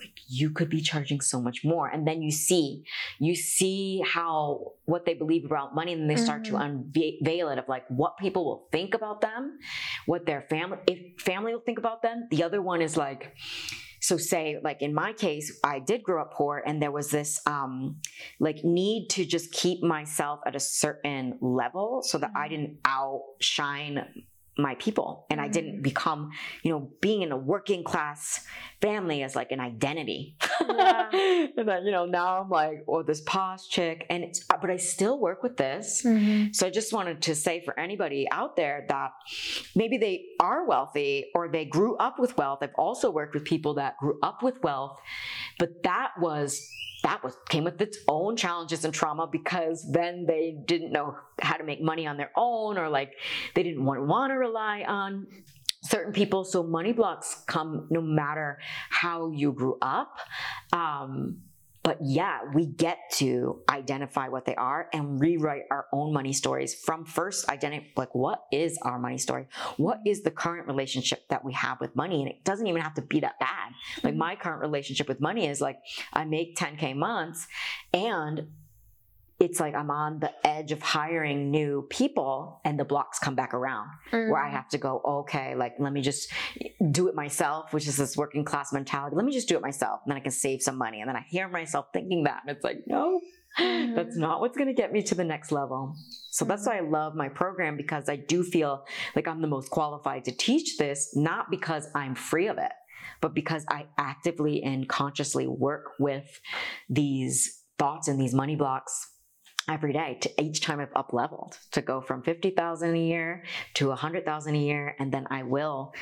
like you could be charging so much more. And then you see, you see how, what they believe about money. And they start to unveil it of like what people will think about them, what their family, if family will think about them. The other one is like, so say like in my case i did grow up poor and there was this um like need to just keep myself at a certain level so that i Mhm. didn't outshine my people and i didn't Mhm. become you know being in a working class family as like an identity Yeah. and then you know now i'm like oh this posh chick and it's but i still work with this Mhm. so I just wanted to say for anybody out there that maybe they are wealthy or they grew up with wealth. I've also worked with people that grew up with wealth, but that was that was came with its own challenges and trauma because then they didn't know how to make money on their own or like they didn't want, want to rely on certain people. So money blocks come no matter how you grew up. Um, but yeah, we get to identify what they are and rewrite our own money stories from first identify like what is our money story? What is the current relationship that we have with money? And it doesn't even have to be that bad. Like Mhm. my current relationship with money is like I make 10k months and it's like I'm on the edge of hiring new people and the blocks come back around where I Mhm. have to go, okay, like let me just do it myself, which is this working class mentality. Let me just do it myself, and then I can save some money. And then I hear myself thinking that, and it's like, no, Mhm. that's not what's going to get me to the next level. So that's why I love my program because I do feel like I'm the most qualified to teach this, not because I'm free of it, but because I actively and consciously work with these thoughts and these money blocks every day to each time I've up leveled to go from 50,000 a year to 100,000 a year. And then I will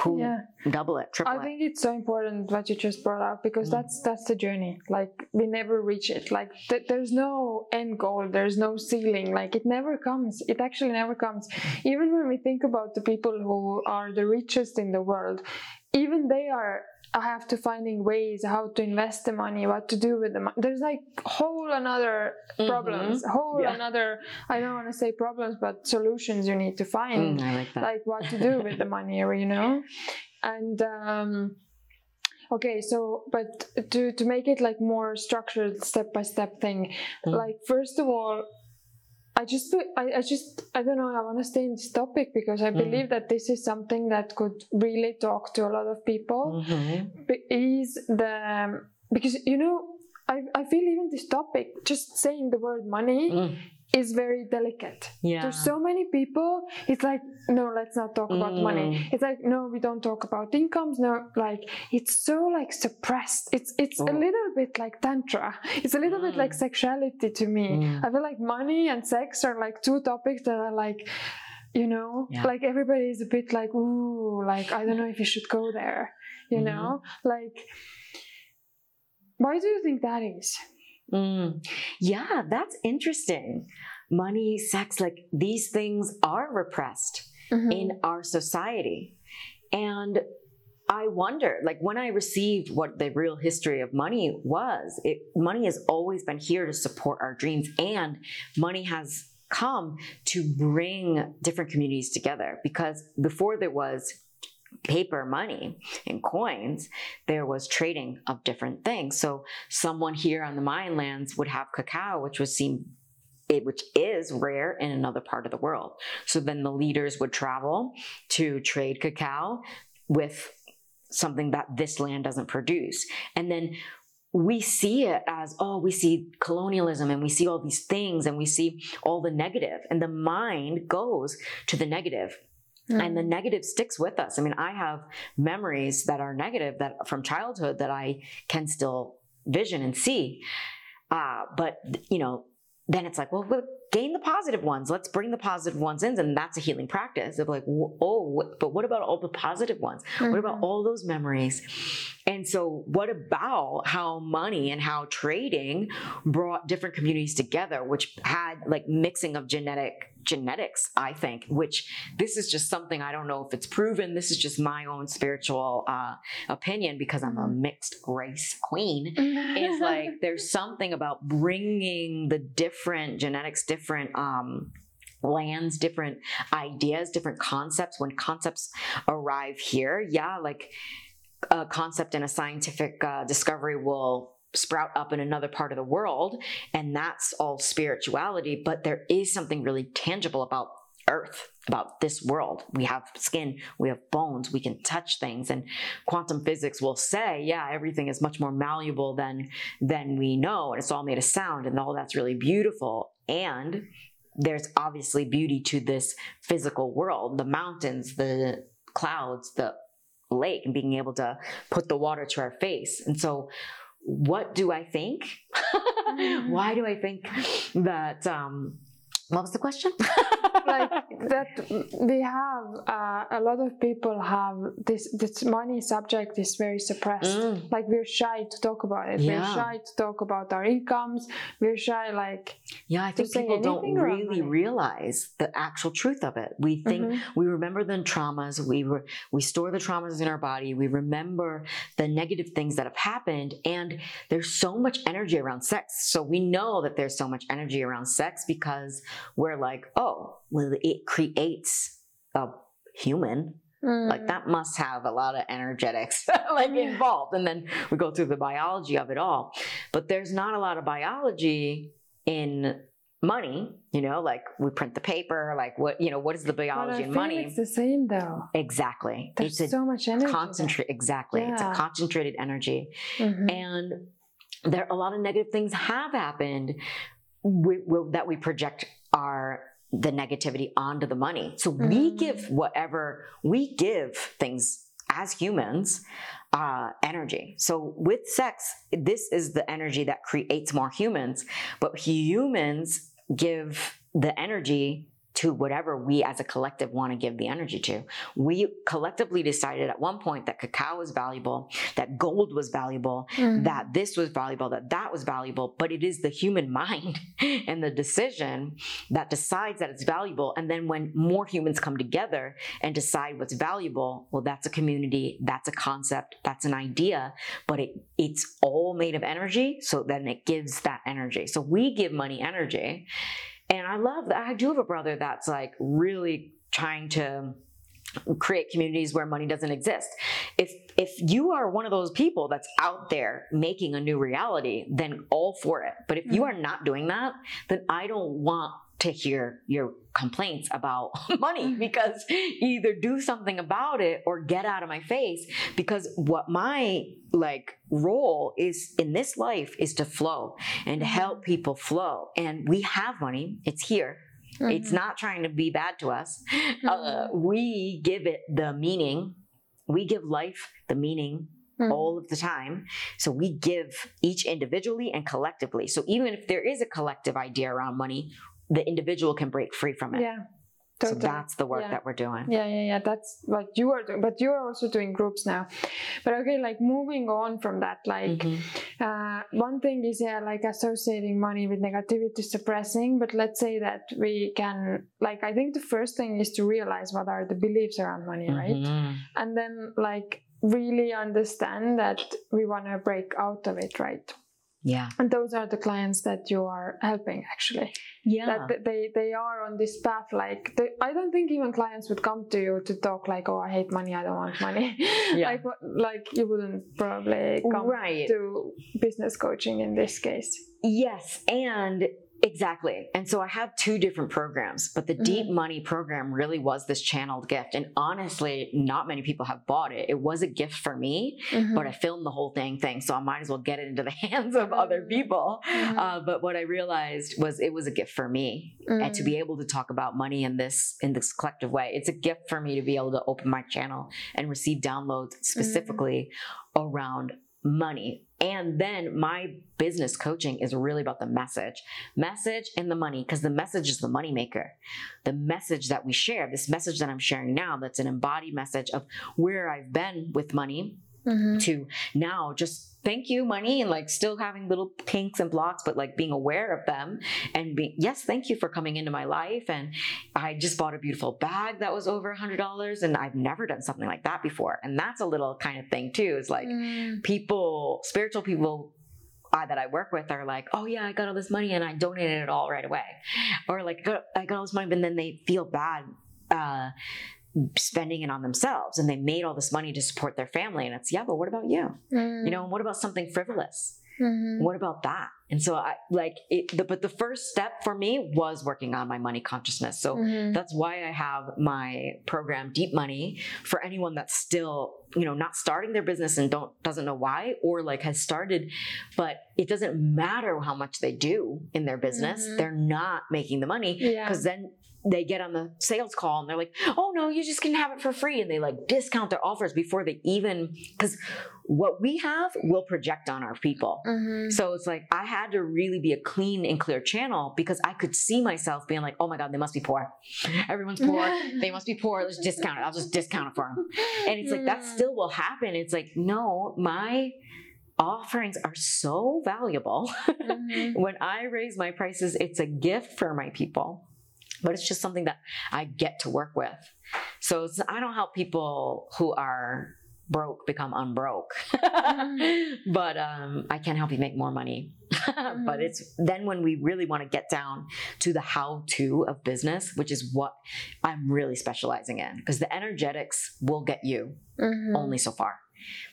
who Yeah. double it, triple I it. think it's so important what you just brought up because Mm. that's that's the journey. Like we never reach it. Like th- there's no end goal. There's no ceiling. Like it never comes. It actually never comes. Even when we think about the people who are the richest in the world, even they are have to finding ways how to invest the money, what to do with the money. There's like whole another problems, whole Yeah. another. I don't want to say problems, but solutions you need to find Mm, I like that. like what to do with the money you know and um okay so but to to make it like more structured step by step thing Mm. like first of all I just, I, I just, I don't know. I want to stay in this topic because I Mm. believe that this is something that could really talk to a lot of people. Mhm. Is the because you know, I, I feel even this topic, just saying the word money, Mm, is very delicate. Yeah. There's so many people. It's like no, let's not talk about money. Mm. It's like no, we don't talk about incomes. No, like it's so like suppressed. It's it's a Oh. little bit like tantra. It's a little bit like Mm. sexuality to me. Mm. I feel like money and sex are like two topics that are like, you know, Yeah. like everybody is a bit like ooh, like I don't know if you should go there. You Mhm. know, like why do you think that is? Mm. Yeah, that's interesting. Money, sex, like these things are repressed Mm-hmm. in our society. And I wonder, like when I received what the real history of money was, it money has always been here to support our dreams and money has come to bring different communities together because before there was paper money and coins, there was trading of different things. So someone here on the Mayan lands would have cacao, which was seen it, which is rare in another part of the world. So then the leaders would travel to trade cacao with something that this land doesn't produce. And then we see it as oh we see colonialism and we see all these things and we see all the negative and the mind goes to the negative mm. and the negative sticks with us i mean i have memories that are negative that from childhood that i can still vision and see uh, but you know then it's like well gain the positive ones. Let's bring the positive ones in. And that's a healing practice of like, oh, but what about all the positive ones? Mm-hmm. What about mm-hmm. all those memories? And so, what about how money and how trading brought different communities together, which had like mixing of genetic genetics, I think, which this is just something I don't know if it's proven. This is just my own spiritual uh, opinion because I'm a mixed race queen. is like there's something about bringing the different genetics, different um, lands, different ideas, different concepts. When concepts arrive here, yeah, like a concept and a scientific uh, discovery will sprout up in another part of the world and that's all spirituality but there is something really tangible about earth about this world we have skin we have bones we can touch things and quantum physics will say yeah everything is much more malleable than than we know and it's all made of sound and all that's really beautiful and there's obviously beauty to this physical world the mountains the clouds the lake and being able to put the water to our face. And so, what do I think? Mm-hmm. Why do I think that? Um, what was the question? like that we have uh, a lot of people have this this money subject is very suppressed. Mm. like we're shy to talk about it. Yeah. we're shy to talk about our incomes. We're shy like yeah i think people don't really realize the actual truth of it. We think mm-hmm. we remember the traumas. We were we store the traumas in our body. We remember the negative things that have happened. And there's so much energy around sex. So we know that there's so much energy around sex because we're like oh well, it creates a human. Mm. Like that must have a lot of energetics like involved. And then we go through the biology of it all. But there's not a lot of biology in money you know like we print the paper like what you know what is the biology in money it's the same though exactly there's it's so much energy concentrate exactly yeah. it's a concentrated energy mm-hmm. and there a lot of negative things have happened we, we, that we project our the negativity onto the money. So mm. we give whatever we give things as humans uh, energy. So with sex, this is the energy that creates more humans, but humans give the energy to whatever we as a collective want to give the energy to. We collectively decided at one point that cacao was valuable, that gold was valuable, mm. that this was valuable, that that was valuable, but it is the human mind and the decision that decides that it's valuable. And then when more humans come together and decide what's valuable, well, that's a community, that's a concept, that's an idea, but it, it's all made of energy. So then it gives that energy. So we give money energy and I love that. I do have a brother that's like really trying to create communities where money doesn't exist. If if you are one of those people that's out there making a new reality, then all for it. But if you mm-hmm. are not doing that, then I don't want to hear your complaints about money mm-hmm. because either do something about it or get out of my face because what my like role is in this life is to flow and to help mm-hmm. people flow and we have money it's here mm-hmm. it's not trying to be bad to us uh, mm-hmm. uh, we give it the meaning we give life the meaning Mm-hmm. all of the time. So we give each individually and collectively. So even if there is a collective idea around money, the individual can break free from it. Yeah. Totally. So that's the work yeah. that we're doing. Yeah, yeah, yeah. That's what you are doing, but you are also doing groups now. But okay, like moving on from that, like mm-hmm. uh, one thing is yeah, like associating money with negativity, suppressing. But let's say that we can, like, I think the first thing is to realize what are the beliefs around money, right? Mm-hmm. And then like really understand that we want to break out of it, right? Yeah. And those are the clients that you are helping actually. Yeah. That they they are on this path. Like they, I don't think even clients would come to you to talk like, oh, I hate money, I don't want money. Yeah. like like you wouldn't probably come right. to business coaching in this case. Yes, and Exactly. And so I have two different programs, but the mm-hmm. deep money program really was this channeled gift. And honestly, not many people have bought it. It was a gift for me, mm-hmm. but I filmed the whole thing thing. So I might as well get it into the hands of other mm-hmm. people. Mm-hmm. Uh, but what I realized was it was a gift for me and to be mm. able to talk about money in this, in this collective way. It's a gift for me to be able to open my channel and receive downloads mm. specifically around money. And then my business coaching is really about the message, message and the money, because the message is the money maker. The message that we share, this message that I'm sharing now, that's an embodied message of where I've been with money mm-hmm. to now just thank you money and like still having little pinks and blocks but like being aware of them and be yes thank you for coming into my life and i just bought a beautiful bag that was over a hundred dollars and i've never done something like that before and that's a little kind of thing too is like mm. people spiritual people uh, that I work with are like, oh yeah, I got all this money and I donated it all right away, or like I got all this money, but then they feel bad uh, spending it on themselves and they made all this money to support their family and it's yeah but what about you mm. you know and what about something frivolous mm-hmm. what about that and so i like it the, but the first step for me was working on my money consciousness so mm-hmm. that's why i have my program deep money for anyone that's still you know not starting their business and don't doesn't know why or like has started but it doesn't matter how much they do in their business mm-hmm. they're not making the money because yeah. then they get on the sales call and they're like, oh no, you just can have it for free. And they like discount their offers before they even, because what we have will project on our people. Mm-hmm. So it's like, I had to really be a clean and clear channel because I could see myself being like, oh my God, they must be poor. Everyone's poor. they must be poor. Let's discount it. I'll just discount it for them. And it's like, that still will happen. It's like, no, my, offerings are so valuable. Mm-hmm. when I raise my prices, it's a gift for my people but it's just something that I get to work with. So I don't help people who are broke become unbroke, mm-hmm. but um, I can help you make more money. mm-hmm. But it's then when we really want to get down to the how to of business, which is what I'm really specializing in, because the energetics will get you mm-hmm. only so far.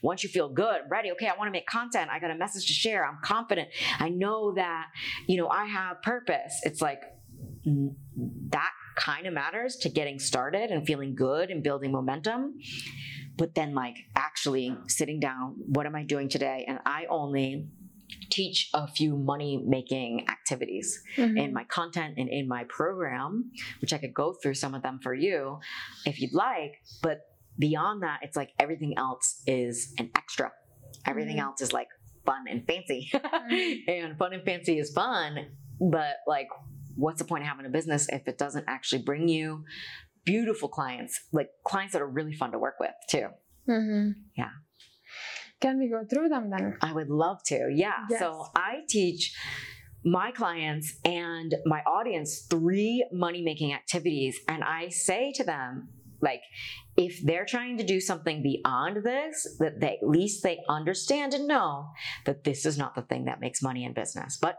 Once you feel good, ready, okay, I want to make content. I got a message to share. I'm confident. I know that, you know, I have purpose. It's like, that kind of matters to getting started and feeling good and building momentum. But then, like, actually sitting down, what am I doing today? And I only teach a few money making activities mm-hmm. in my content and in my program, which I could go through some of them for you if you'd like. But beyond that, it's like everything else is an extra. Everything mm-hmm. else is like fun and fancy. Mm-hmm. and fun and fancy is fun, but like what's the point of having a business if it doesn't actually bring you beautiful clients, like clients that are really fun to work with too? Mm-hmm. Yeah. Can we go through them then? I would love to. Yeah. Yes. So I teach my clients and my audience three money making activities. And I say to them, like, if they're trying to do something beyond this, that they at least they understand and know that this is not the thing that makes money in business. But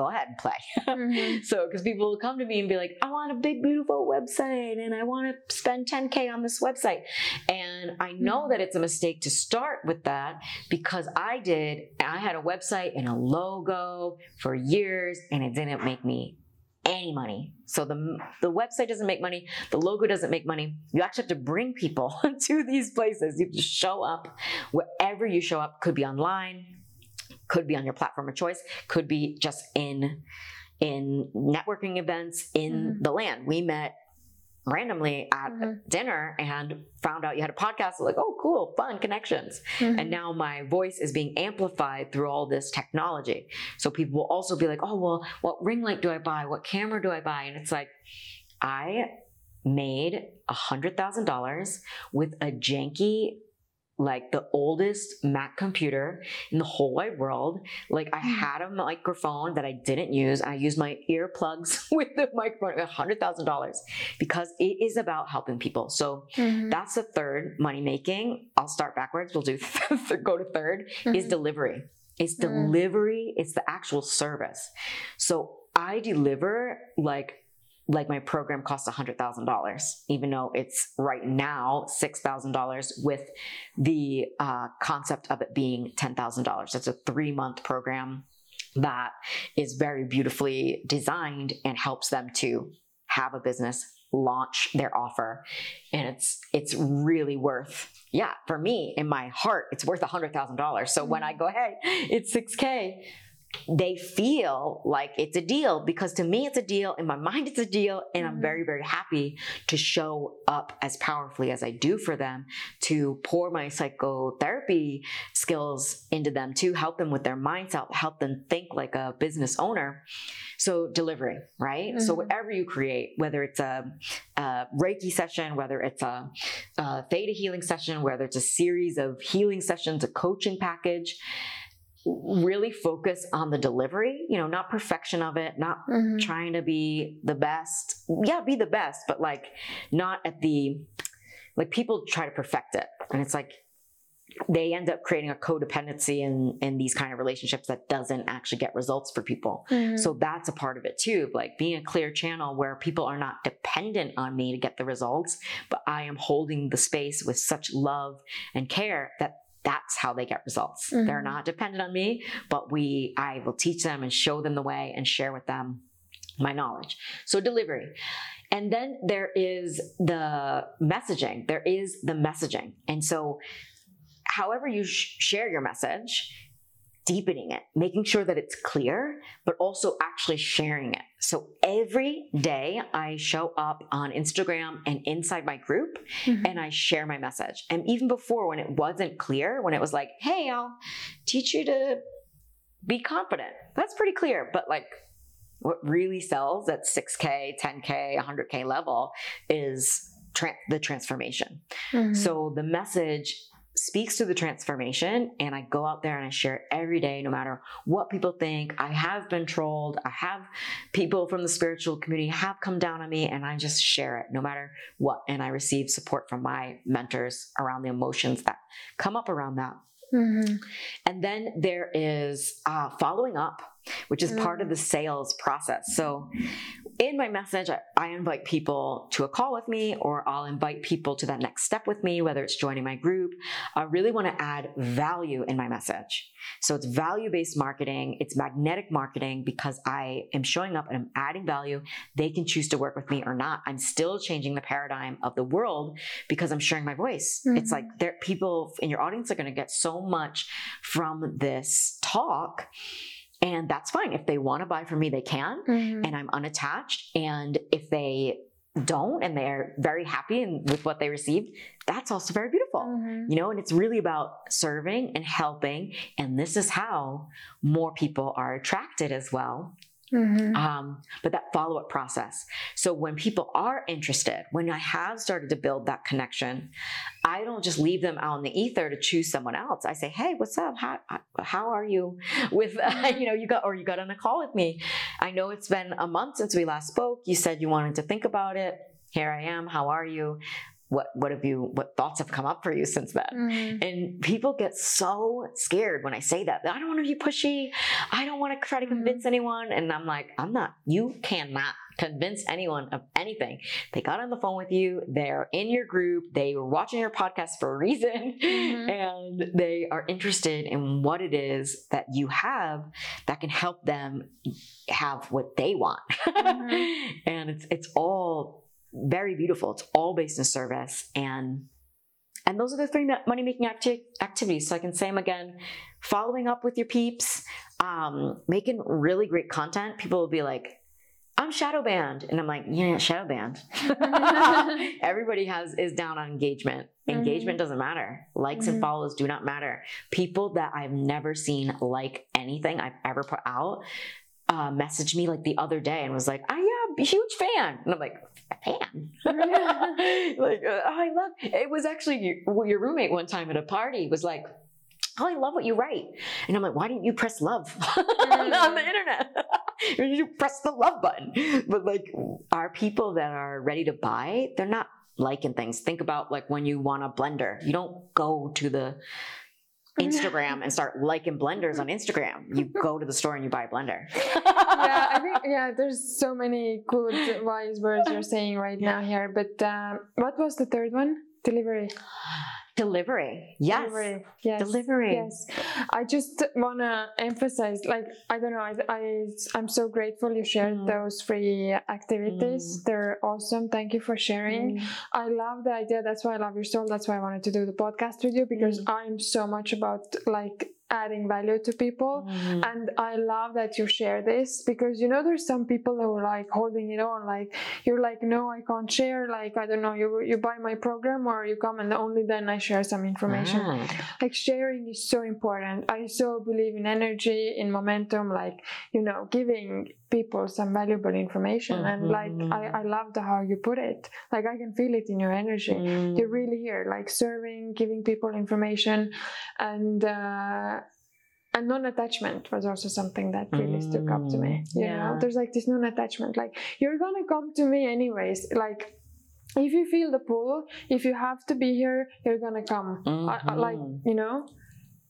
go ahead and play. Mm-hmm. so, because people will come to me and be like, I want a big, beautiful website and I want to spend 10K on this website. And I know mm-hmm. that it's a mistake to start with that because I did, I had a website and a logo for years and it didn't make me any money. So the the website doesn't make money, the logo doesn't make money. You actually have to bring people to these places. You have to show up wherever you show up. Could be online, could be on your platform of choice, could be just in in networking events in mm-hmm. the land. We met randomly at mm-hmm. dinner and found out you had a podcast. Like, oh, cool, fun connections. Mm-hmm. And now my voice is being amplified through all this technology. So people will also be like, oh, well, what ring light do I buy? What camera do I buy? And it's like, I made a hundred thousand dollars with a janky like the oldest Mac computer in the whole wide world. Like I hmm. had a microphone that I didn't use. I used my earplugs with the microphone, hundred thousand dollars, because it is about helping people. So mm-hmm. that's the third money making. I'll start backwards. We'll do go to 3rd mm-hmm. is delivery. It's mm-hmm. delivery. It's the actual service. So I deliver like like my program costs $100,000, even though it's right now $6,000 with the uh, concept of it being $10,000. It's a three month program that is very beautifully designed and helps them to have a business launch their offer and it's it's really worth yeah for me in my heart it's worth a hundred thousand dollars so when i go hey it's 6k they feel like it's a deal because to me it's a deal. In my mind it's a deal. And i'm very very happy to show up as powerfully as i do for them to pour my psychotherapy skills into them to help them with their mindset help them think like a business owner. So delivery right? Mm-hmm. so whatever you create whether it's a, a reiki session whether it's a, a theta healing session whether it's a series of healing sessions a coaching package really focus on the delivery, you know, not perfection of it, not mm-hmm. trying to be the best. Yeah, be the best, but like not at the like people try to perfect it. And it's like they end up creating a codependency in in these kind of relationships that doesn't actually get results for people. Mm-hmm. So that's a part of it too, like being a clear channel where people are not dependent on me to get the results, but I am holding the space with such love and care that that's how they get results. Mm-hmm. They're not dependent on me, but we I will teach them and show them the way and share with them my knowledge. So delivery. And then there is the messaging. There is the messaging. And so however you sh- share your message deepening it, making sure that it's clear, but also actually sharing it. So every day I show up on Instagram and inside my group mm-hmm. and I share my message. And even before when it wasn't clear, when it was like, hey, I'll teach you to be confident. That's pretty clear. But like what really sells at 6K, 10K, 100K level is tra- the transformation. Mm-hmm. So the message speaks to the transformation and I go out there and I share it every day, no matter what people think. I have been trolled. I have people from the spiritual community have come down on me and I just share it no matter what. And I receive support from my mentors around the emotions that come up around that. Mm-hmm. And then there is uh, following up, which is mm-hmm. part of mm. the sales process. So in my message, I, I, invite people to a call with me, or I'll invite people to that next step with me, whether it's joining my group. I really want to add value in my message. So it's value based marketing, it's magnetic marketing because I am showing up and I'm adding value. They can choose to work with me or not. I'm still changing the paradigm of the world because I'm sharing my voice. Mm-hmm. It's like there, people in your audience are going to get so much from this talk and that's fine. If they want to buy from me, they can. Mm-hmm. And I'm unattached. And if they don't and they're very happy and with what they received, that's also very beautiful. Mm-hmm. You know, and it's really about serving and helping. And this is how more people are attracted as well Mm-hmm. Um, but that follow up process. So when people are interested, when I have started to build that connection, I don't just leave them out in the ether to choose someone else. I say, "Hey, what's up? How how are you with uh, you know you got or you got on a call with me? I know it's been a month since we last spoke. You said you wanted to think about it. Here I am. How are you? What what have you what thoughts have come up for you since then mm-hmm. and people get so scared when i say that i don't want to be pushy i don't want to try to mm-hmm. convince mm-hmm. anyone and i'm like i'm not you cannot convince anyone of anything they got on the phone with you they're in your group they were watching your podcast for a reason mm-hmm. and they are interested in what it is that you have that can help them have what they want mm-hmm. and it's it's all very beautiful. It's all based in service. And and those are the three money making acti- activities. So I can say them again following up with your peeps, um, making really great content. People will be like, I'm shadow banned. And I'm like, yeah, shadow banned. Everybody has is down on engagement. Engagement mm-hmm. doesn't matter. Likes mm-hmm. and follows do not matter. People that I've never seen like anything I've ever put out uh, messaged me like the other day and was like, I am a huge fan. And I'm like, fan? like, uh, oh, I love, it was actually your, your roommate one time at a party was like, oh, I love what you write. And I'm like, why didn't you press love on the internet? you press the love button. But like, are people that are ready to buy, they're not liking things. Think about like when you want a blender, you don't go to the Instagram and start liking blenders on Instagram. You go to the store and you buy a blender. yeah, I think yeah, there's so many good wise words you're saying right now here. But uh, what was the third one? Delivery. Delivery. Yes. Delivery. Yes. Delivery. Yes. I just want to emphasize, like, I don't know, I, I, I'm so grateful you shared Mm. those free activities. They're awesome. Thank you for sharing. Mm. I love the idea. That's why I love your soul. That's why I wanted to do the podcast with you because Mm. I'm so much about like adding value to people. Mhm. And I love that you share this because you know there's some people who are like holding it on, like you're like, no, I can't share. Like I don't know, you you buy my program or you come and only then I share some information. Ah. Like sharing is so important. I so believe in energy, in momentum, like you know, giving people some valuable information. And like I, I loved how you put it. Like I can feel it in your energy Mm. you're really here like serving giving people information and uh and non-attachment was also something that really stuck up to me Mm, you yeah. know there's like this non-attachment like you're gonna come to me anyways like if you feel the pull if you have to be here you're gonna come I, I, like Mhm. you know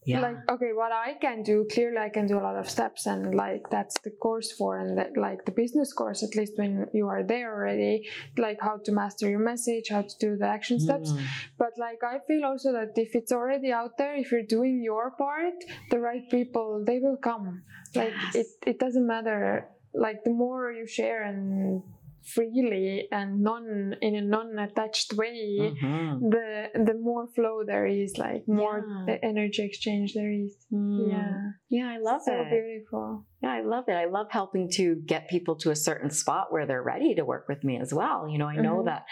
yeah. like okay what i can do clearly i can do a lot of steps and like that's the course for and that, like the business course at least when you are there already like how to master your message how to do the action steps Mm. but like i feel also that if it's already out there if you're doing your part the right people they will come like Yes. it, it doesn't matter like the more you share and freely and non in a non-attached way Mhm. the the more flow there is like more Yeah. energy exchange there is Mm. yeah Yeah, I love so it. beautiful Yeah, I love it. I love helping to get people to a certain spot where they're ready to work with me as well. You know, I know Mhm. that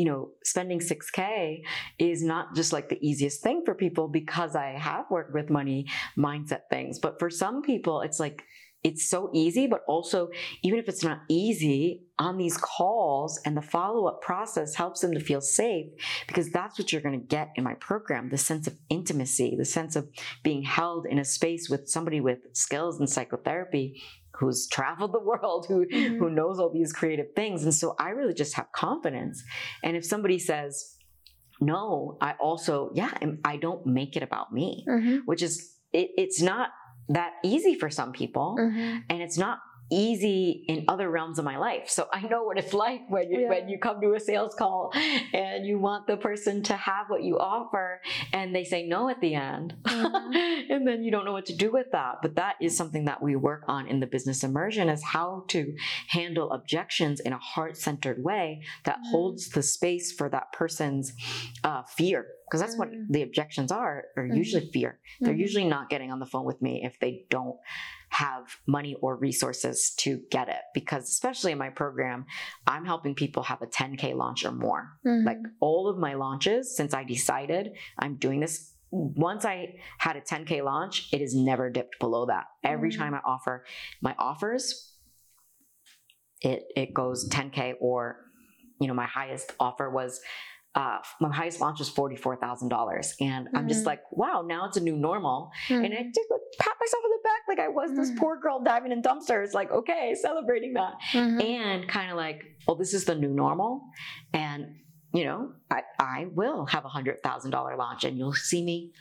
you know, spending 6K is not just like the easiest thing for people because I have worked with money mindset things. But for some people, it's like, it's so easy, but also, even if it's not easy, on these calls and the follow up process helps them to feel safe because that's what you're going to get in my program the sense of intimacy, the sense of being held in a space with somebody with skills in psychotherapy who's traveled the world, who Mhm. who knows all these creative things. And so I really just have confidence. And if somebody says, no, I also, yeah, I'm- don't make it about me, Mhm, which is, it, it's not that easy for some people. mhm. And it's not easy in other realms of my life. So I know what it's like when you Yeah. when you come to a sales call and you want the person to have what you offer and they say no at the end. Mhm. and then you don't know what to do with that. But that is something that we work on in the business immersion is how to handle objections in a heart-centered way that Mhm. holds the space for that person's uh, fear. Because that's what Mhm. the objections are, are usually fear. They're Mhm. usually not getting on the phone with me if they don't have money or resources to get it. Because especially in my program, I'm helping people have a 10K launch or more. Mhm. Like all of my launches, since I decided I'm doing this, once I had a 10K launch, it has never dipped below that. Every Mhm. time I offer my offers, it it goes 10K or you know, my highest offer was uh, my highest launch was forty four thousand dollars, and I'm just Mhm. like, wow, now it's a new normal, and I Mhm. did like, pat myself on the like I was this Mhm. poor girl diving in dumpsters, like okay, celebrating that, Mhm. and kind of like, well, this is the new normal, and you know, I, I will have a hundred thousand dollar launch, and you'll see me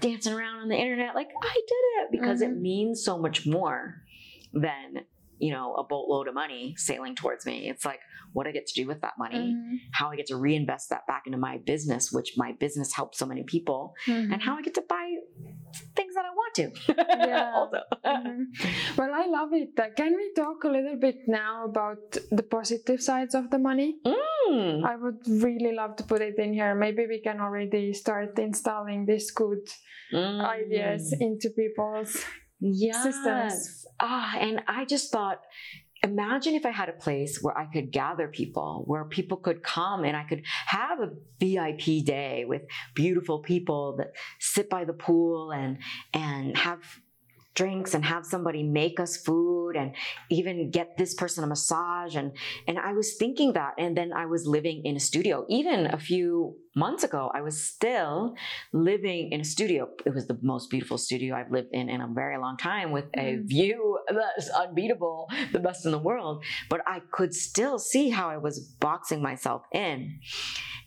dancing around on the internet like I did it because it Mhm. means so much more than you know a boatload of money sailing towards me. It's like what I get to do with that money Mhm. how I get to reinvest that back into my business, which my business helps so many people, Mhm. and how I get to buy things that I want to. Yeah. also. Mhm. Well, I love it. Uh, Can we talk a little bit now about the positive sides of the money? Mm. I would really love to put it in here. Maybe we can already start installing these good Mm. ideas into people's. yes. systems. Ah, and I just thought, imagine if I had a place where I could gather people, where people could come and I could have a VIP day with beautiful people that sit by the pool and and have drinks and have somebody make us food and even get this person a massage. And and I was thinking that and then I was living in a studio. Even a few months ago I was still living in a studio. It was the most beautiful studio I've lived in in a very long time with a Mhm. view that's unbeatable the best in the world. But I could still see how I was boxing myself in.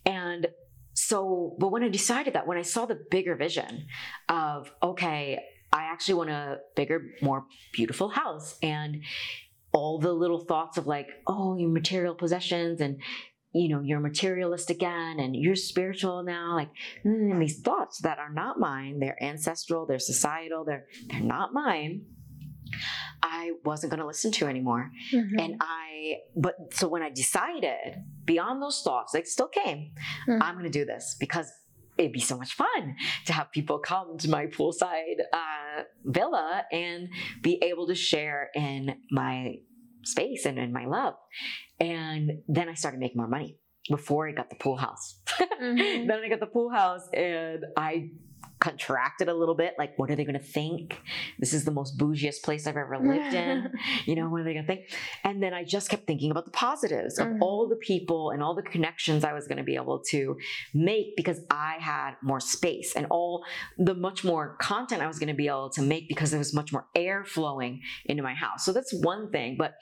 And so but when I decided that when I saw the bigger vision of okay I actually want a bigger, more beautiful house. And all the little thoughts of like, oh, your material possessions and you know you're materialist again and you're spiritual now like mm, and these thoughts that are not mine they're ancestral they're societal they're they're not mine I wasn't going to listen to anymore. Mm-hmm. And I, but so when I decided beyond those thoughts, they still came, mm-hmm. I'm going to do this because it'd be so much fun to have people come to my poolside uh, villa and be able to share in my space and in my love. And then I started making more money before I got the pool house. Mm-hmm. then I got the pool house and I contracted a little bit. Like, what are they going to think? This is the most bougiest place I've ever lived in. you know, what are they going to think? And then I just kept thinking about the positives of mm-hmm. all the people and all the connections I was going to be able to make because I had more space and all the much more content I was going to be able to make because there was much more air flowing into my house. So that's one thing. But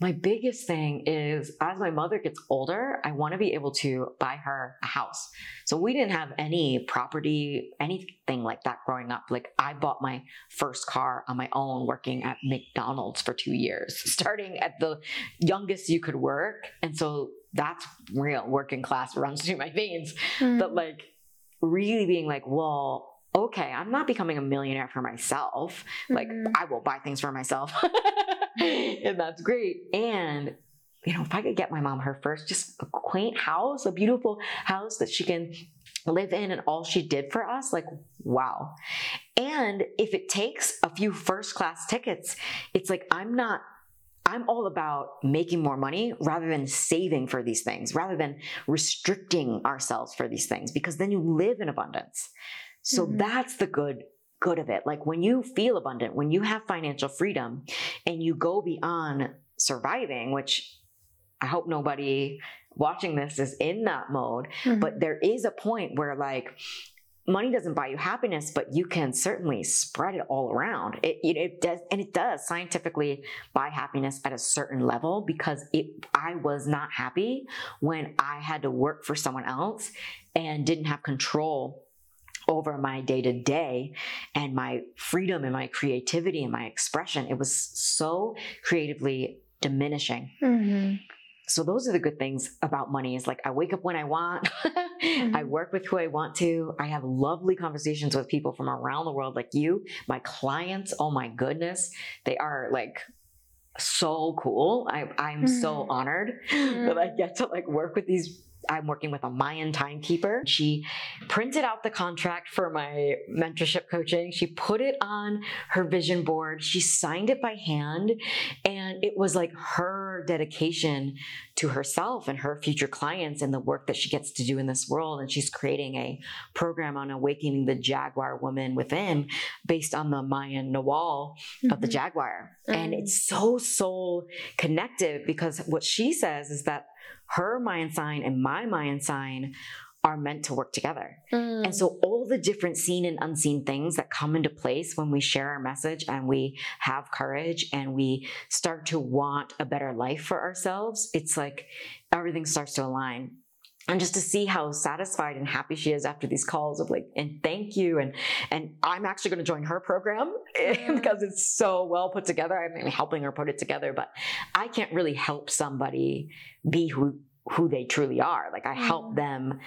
my biggest thing is as my mother gets older, I want to be able to buy her a house. So we didn't have any property, anything like that growing up. Like I bought my first car on my own working at McDonald's for two years, starting at the youngest you could work. And so that's real working class runs through my veins. Mm. But like really being like, well, okay, I'm not becoming a millionaire for myself. Like mm-hmm. I will buy things for myself. and that's great. And you know, if I could get my mom her first just a quaint house, a beautiful house that she can live in and all she did for us, like wow. And if it takes a few first class tickets, it's like I'm not I'm all about making more money rather than saving for these things, rather than restricting ourselves for these things, because then you live in abundance. So mm-hmm. that's the good good of it. Like when you feel abundant, when you have financial freedom and you go beyond surviving, which I hope nobody watching this is in that mode, mm-hmm. but there is a point where like money doesn't buy you happiness, but you can certainly spread it all around. It, it, it, does, and it does scientifically buy happiness at a certain level because it, I was not happy when I had to work for someone else and didn't have control over my day to day and my freedom and my creativity and my expression. It was so creatively diminishing. Mm-hmm. So those are the good things about money is like I wake up when I want. mm-hmm. I work with who I want to. I have lovely conversations with people from around the world like you, my clients. Oh my goodness. They are like so cool. I, I'm mm-hmm. so honored that I get to like work with these I'm working with a Mayan timekeeper. She printed out the contract for my mentorship coaching. She put it on her vision board. She signed it by hand. And it was like her dedication to herself and her future clients and the work that she gets to do in this world. And she's creating a program on awakening the Jaguar woman within based on the Mayan Nawal mm-hmm. of the mm-hmm. Jaguar. Mm-hmm. And it's so soul connected because what she says is that her Mayan sign and my Mayan sign are meant to work together. Mm. And so all the different seen and unseen things that come into place when we share our message and we have courage and we start to want a better life for ourselves, it's like everything starts to align and just to see how satisfied and happy she is after these calls of like and thank you and and i'm actually going to join her program because it's so well put together i'm helping her put it together but i can't really help somebody be who who they truly are like i help them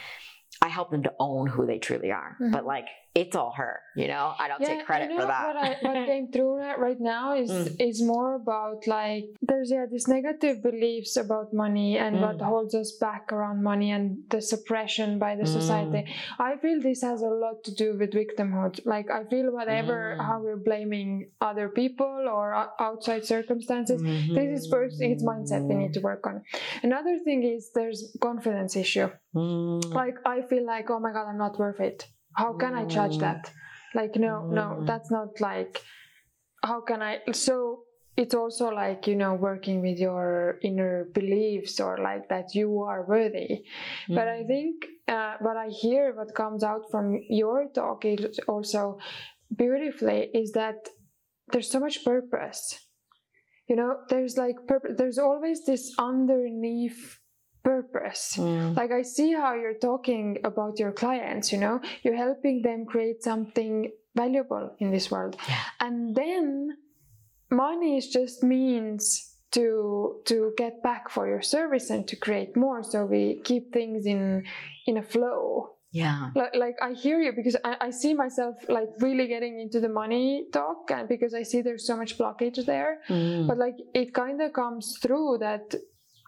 I help them to own who they truly are. Mm-hmm. But like it's all her, you know. I don't yeah, take credit you know, for that. What, I, what came through right now is mm. is more about like there's yeah these negative beliefs about money and mm. what holds us back around money and the suppression by the mm. society. I feel this has a lot to do with victimhood. Like I feel whatever mm. how we're blaming other people or outside circumstances, mm-hmm. this is first it's mindset we need to work on. Another thing is there's confidence issue. Mm. Like I feel like oh my god I'm not worth it how can i judge that like no no mm. that's not like how can i so it's also like you know working with your inner beliefs or like that you are worthy mm. but i mm. think uh, what i hear what comes out from your talk is also beautifully is that there's so much purpose you know there's like purpose there's always this underneath purpose. Mm. Like I see how you're talking about your clients, you know, you're helping them create something valuable in this world. Yeah. And then money is just means to to get back for your service and to create more so we keep things in in a flow yeah like, like i hear you because I, I see myself like really getting into the money talk and because i see there's so much blockage there Mm. but like it kind of comes through that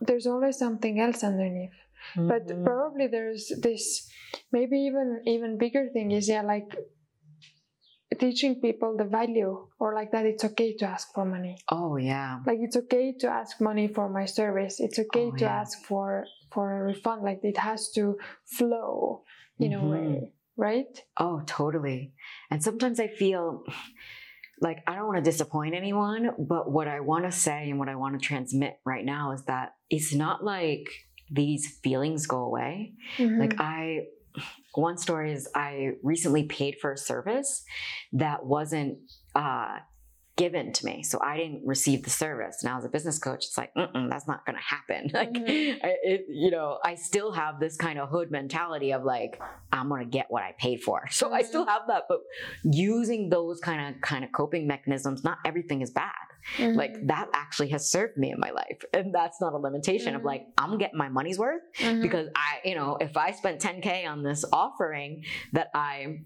there's always something else underneath but Mhm. probably there's this maybe even even bigger thing is yeah like teaching people the value or like that it's okay to ask for money oh yeah like it's okay to ask money for my service it's okay Oh, to yeah. ask for for a refund like it has to flow in Mhm. a way right Oh, totally. And sometimes I feel like I don't want to disappoint anyone, but what I want to say and what I want to transmit right now is that it's not like these feelings go away. Like I one story is I recently paid for a service that wasn't uh given to me. So I didn't receive the service. Now as a business coach, it's like, Mm-mm, that's not going to happen. Like, Mhm. I, it, you know, I still have this kind of hood mentality of like, I'm going to get what I paid for. So I still have that, but using those kind of, kind of coping mechanisms, not everything is bad. Mhm. Like that actually has served me in my life. And that's not a limitation of like, I'm getting my money's worth Mhm. because I, you know, if I spent 10K on this offering that I,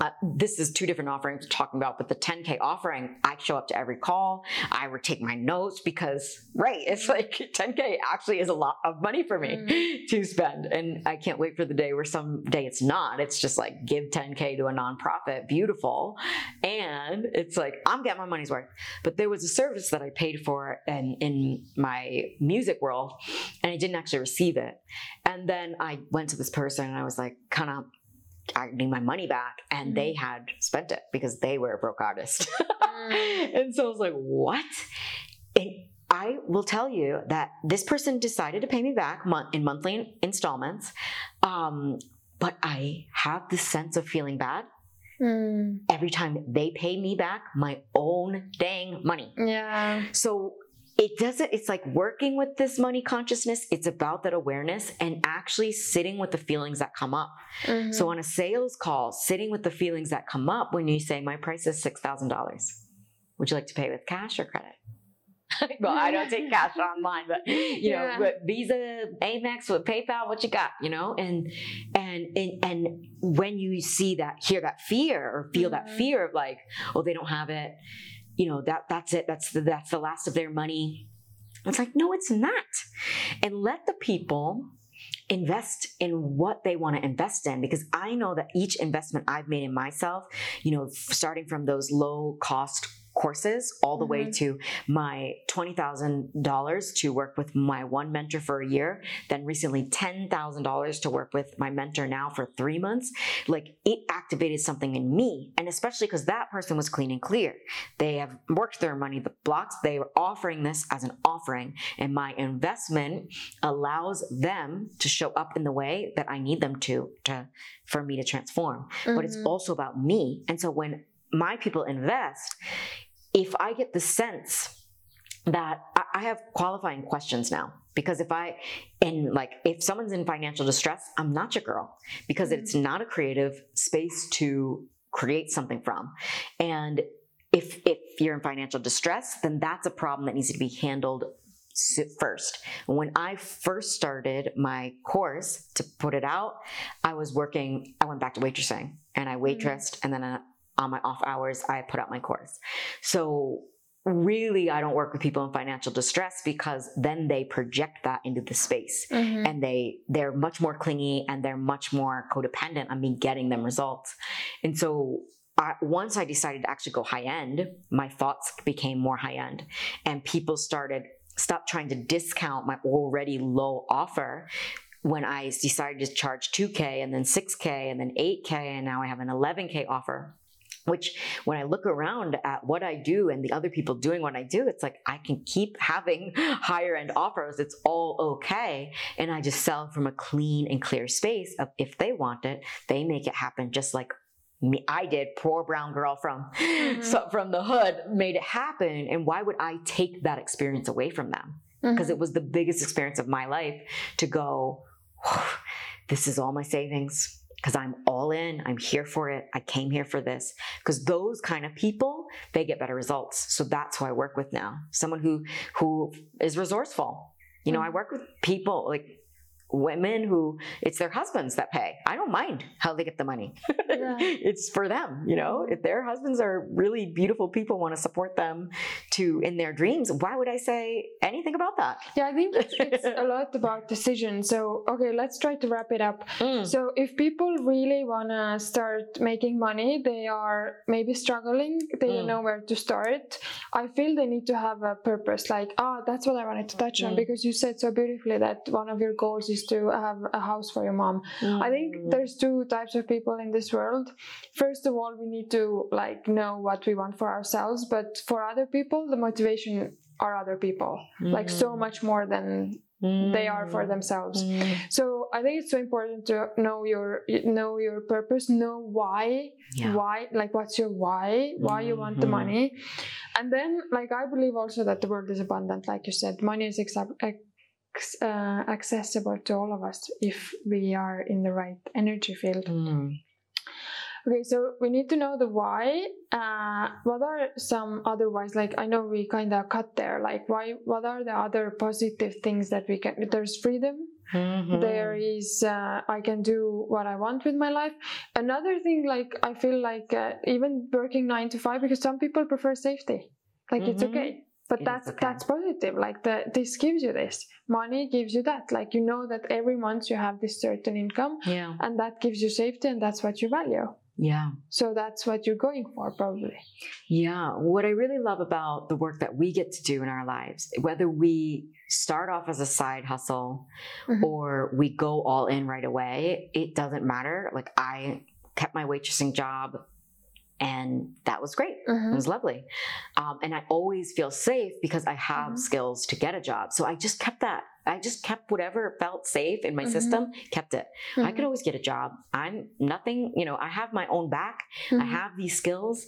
uh, this is two different offerings we're talking about, but the 10K offering, I show up to every call. I would take my notes because, right, it's like 10K actually is a lot of money for me Mm. to spend. And I can't wait for the day where someday it's not. It's just like give 10K to a nonprofit, beautiful. And it's like, I'm getting my money's worth. But there was a service that I paid for in, in my music world, and I didn't actually receive it. And then I went to this person and I was like, kind of, I need my money back. And they had spent it because they were a broke artist. Mm. and so I was like, what? And I will tell you that this person decided to pay me back in monthly installments. Um, but I have this sense of feeling bad Mm. every time they pay me back my own dang money. yeah So it doesn't, it's like working with this money consciousness. It's about that awareness and actually sitting with the feelings that come up. Mhm. So on a sales call, sitting with the feelings that come up when you say, My price is $6,000. Would you like to pay with cash or credit? well, I don't take cash online, but you know, Yeah. but Visa, Amex, with PayPal, what you got, you know, and and and and when you see that, hear that fear, or feel that Mhm. fear of like, oh, they don't have it, you know, that that's it, that's the that's the last of their money. It's like, no, it's not, and let the people invest in what they want to invest in because I know that each investment I've made in myself, you know, starting from those low cost courses all the way Mhm. to my $20,000 to work with my one mentor for a year, then recently $10,000 to work with my mentor now for 3 months, like it activated something in me and especially cuz that person was clean and clear. They have worked their money the blocks, they were offering this as an offering and my investment allows them to show up in the way that I need them to to for me to transform. But it's Mhm. also about me. And so when my people invest, if I get the sense that I- have qualifying questions now because if I and like if someone's in financial distress, I'm not your girl because it's mm-hmm. not a creative space to create something from. And if if you're in financial distress, then that's a problem that needs to be handled first. When I first started my course to put it out, I was working, I went back to waitressing and I mm-hmm. waitressed and then on my off hours, I put out my course. So really, I don't work with people in financial distress because then they project that into the space. Mhm. and they they're much more clingy and they're much more codependent on me getting them results. And so I, once i decided to actually go high end my thoughts became more high end. And people started stop trying to discount my already low offer when i decided to charge 2k and then 6k and then 8k and now i have an 11k offer which when I look around at what I do and the other people doing what I do, it's like I can keep having higher end offers. It's all okay. And I just sell from a clean and clear space of if they want it, they make it happen just like me. I did, poor brown girl from, so, from the hood made it happen. And why would I take that experience away from them? Because Mhm. it was the biggest experience of my life to go, this is all my savings because I'm all in. I'm here for it. I came here for this. Because those kind of people they get better results. So that's who I work with now. Someone who who is resourceful. You know, I mm-hmm. work with people like women who it's their husbands that pay. I don't mind how they get the money. Yeah. it's for them, you know. If their husbands are really beautiful people, want to support them to in their dreams, why would I say anything about that? Yeah, I think it's, it's a lot about decision. So, okay, let's try to wrap it up. Mm. So, if people really want to start making money, they are maybe struggling, they don't Mm. know where to start. I feel they need to have a purpose like, ah, that's what I wanted to touch on Mm. because you said so beautifully that one of your goals is to have a house for your mom. I think Mm. there's two types of people in this world. First of all, we need to like know what we want for ourselves, but for other people, the motivation are other people, like so much more than they are for Mm. themselves. Mm. So I think it's so important to know your know your purpose, know why, Yeah. why, like what's your why, why you want the Mhm. money, and then like I believe also that the world is abundant, like you said, money is ex- uh, accessible to all of us if we are in the right energy field. Mm. Okay, so we need to know the why. Uh, what are some other whys? Like I know we kind of cut there. Like why? What are the other positive things that we can? There's freedom. Mhm. There is uh, I can do what I want with my life. Another thing, like I feel like uh, even working nine to five because some people prefer safety. Like it's Mhm. okay. But It that's okay. that's positive. Like the, this gives you this money gives you that. Like you know that every month you have this certain income, Yeah. and that gives you safety, and that's what you value. Yeah. So that's what you're going for, probably. Yeah. What I really love about the work that we get to do in our lives, whether we start off as a side hustle Mhm. or we go all in right away, it doesn't matter. Like I kept my waitressing job and that was great. It Mhm. was lovely. Um, and I always feel safe because I have Mhm. skills to get a job. So I just kept that. I just kept whatever felt safe in my Mhm. system, kept it. I could Mhm. always get a job. I'm nothing, you know, I have my own back. I Mhm. have these skills.